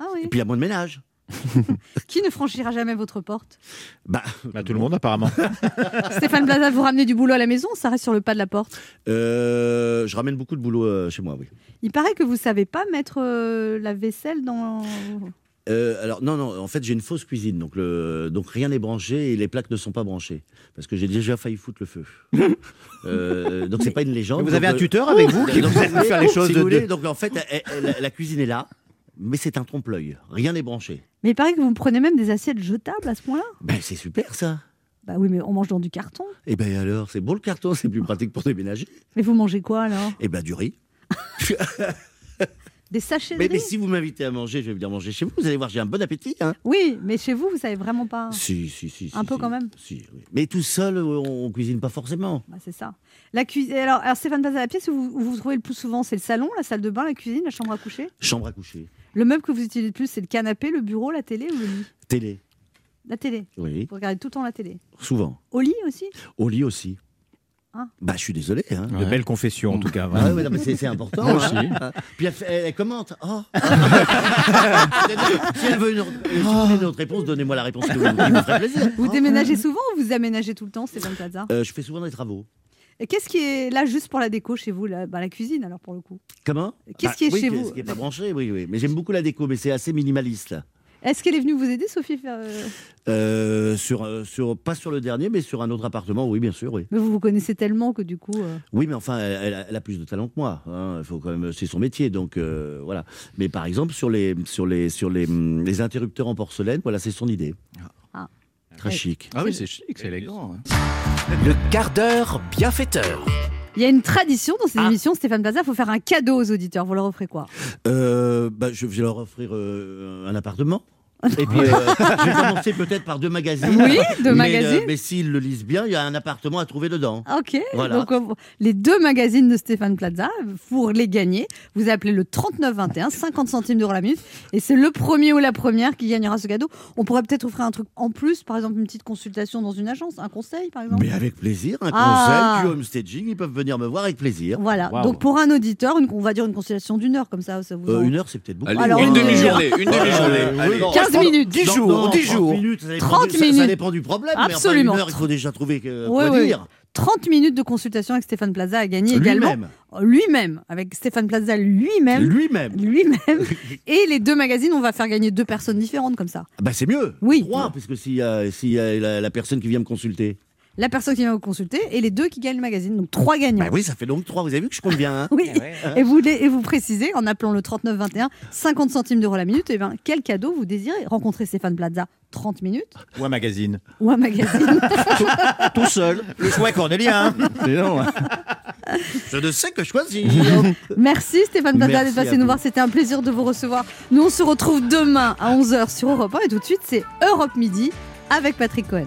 Ah oui. Et puis il y a moins de ménage. Qui ne franchira jamais votre porte Bah, Bah, tout le monde, apparemment. Stéphane Plaza, vous ramenez du boulot à la maison, ça reste sur le pas de la porte. euh, je ramène beaucoup de boulot euh, chez moi, oui. Il paraît que vous savez pas mettre euh, la vaisselle dans. Euh, alors non, non, en fait j'ai une fausse cuisine, donc, le, donc rien n'est branché et les plaques ne sont pas branchées. Parce que j'ai déjà failli foutre le feu. Euh, donc c'est pas une légende. Vous avez Donc, un euh, tuteur avec vous qui vous aide à faire les choses si de- vous voulez, de- donc en fait la cuisine est là. Mais c'est un trompe-l'œil. Rien n'est branché. Mais il paraît que vous prenez même des assiettes jetables à ce point-là. Ben, c'est super ça. Bah oui, mais on mange dans du carton. Et ben alors, c'est beau le carton, c'est plus pratique pour déménager. Mais vous mangez quoi alors? Et ben du riz. Des sachets de Mais, mais si vous m'invitez à manger, je vais venir manger chez vous. Vous allez voir, j'ai un bon appétit. Hein. Oui, mais chez vous, vous savez vraiment pas. Si, si, si. Un si, peu si. quand même. Si, oui. Mais tout seul, on, on cuisine pas forcément. Bah, c'est ça. La cuisine. Alors, alors Stéphane Plaza, la pièce où vous, où vous vous trouvez le plus souvent, c'est le salon, la salle de bain, la cuisine, la chambre à coucher? Chambre à coucher. Le meuble que vous utilisez le plus, c'est le canapé, le bureau, la télé ou le lit? Télé. La télé. Oui. Vous regardez tout le temps la télé. Souvent. Au lit aussi? Au lit aussi. Ah. Bah, je suis désolé. Hein. De belles confessions, en tout cas. Ah ouais, non, mais c'est c'est important. Moi hein. aussi. Puis elle, fait- elle- elle commente. Oh. si elle veut une, si vous voulez une autre réponse, donnez-moi la réponse qui vous, qui vous ferait plaisir. Vous déménagez souvent ou vous aménagez tout le temps, Stéphane Plaza Euh, je fais souvent des travaux. Et qu'est-ce qui est là juste pour la déco chez vous la, bah, la cuisine alors pour le coup? Comment? Qu'est-ce qui est oui, chez vous? Ce qui n'est pas branché, oui, oui. Mais j'aime beaucoup la déco, mais c'est assez minimaliste. là. Est-ce qu'elle est venue vous aider, Sophie euh, Euh, sur, euh, sur, pas sur le dernier, mais sur un autre appartement, oui, bien sûr, oui. Mais vous vous connaissez tellement que du coup. euh, Oui, mais enfin, elle, elle a- plus de talent que moi. hein. Il faut quand même, c'est son métier, donc euh, voilà. Mais par exemple, sur les, sur les, sur les, hum, les interrupteurs en porcelaine, voilà, c'est son idée. Ah. Très chic. Ah oui, c'est chic, c'est élégant. hein. Le quart d'heure bienfaiteur. Il y a une tradition dans ces émissions, Stéphane Plaza, il faut faire un cadeau aux auditeurs. Vous leur offrez quoi? Euh, bah, je vais leur offrir euh, un appartement. Et puis, euh, je vais commencer peut-être par deux magazines. Oui, deux mais, magazines. mais s'ils le lisent bien, il y a un appartement à trouver dedans. Ok, Voilà. donc euh, les deux magazines de Stéphane Plaza, pour les gagner, vous appelez le 3921, 50 centimes d'euros la minute, et c'est le premier ou la première qui gagnera ce cadeau. On pourrait peut-être offrir un truc en plus, par exemple une petite consultation dans une agence, un conseil par exemple. Mais avec plaisir, un Ah. conseil, du homestaging, ils peuvent venir me voir avec plaisir. Voilà, donc pour un auditeur, une- on va dire une consultation d'une heure, comme ça, ça vous Euh, en- une heure, c'est peut-être beaucoup. Allez, Alors, une une demi-journée, une demi-journée. Euh, Allez. oui, non, 15 je pense- minutes. 10 Non, jours, non, 10 30 jours. minutes. ça dépend 30 du- ça- Ça, minutes. dépend du problème. Absolument. Mais enfin, une heure, il faut déjà trouver que, quoi dire. 30 minutes de consultation avec Stéphane Plaza à gagner Lui-même. également. Lui-même, avec Stéphane Plaza lui-même. Lui-même. Lui-même. Et les deux magazines, on va faire gagner deux personnes différentes comme ça. Ah Bah c'est mieux. Oui. Trois, puisque s'il y a, s'il y a la, la personne qui vient me consulter. La personne qui vient vous consulter et les deux qui gagnent le magazine. Donc trois gagnants. Bah oui, ça fait donc trois. Vous avez vu que je compte bien. hein Oui. Et vous, les- et vous précisez en appelant le 3921, 50 centimes d'euros la minute, et ben, quel cadeau vous désirez Rencontrer Stéphane Plaza? 30 minutes Ou un magazine. ou un magazine Tout seul. Le choix est cornélien. hein. C'est non, hein. Je ne sais que choisir. Merci Stéphane Plaza d'être passé nous voir, c'était un plaisir de vous recevoir. Nous on se retrouve demain à 11h sur Europe 1 et tout de suite c'est Europe Midi avec Patrick Cohen.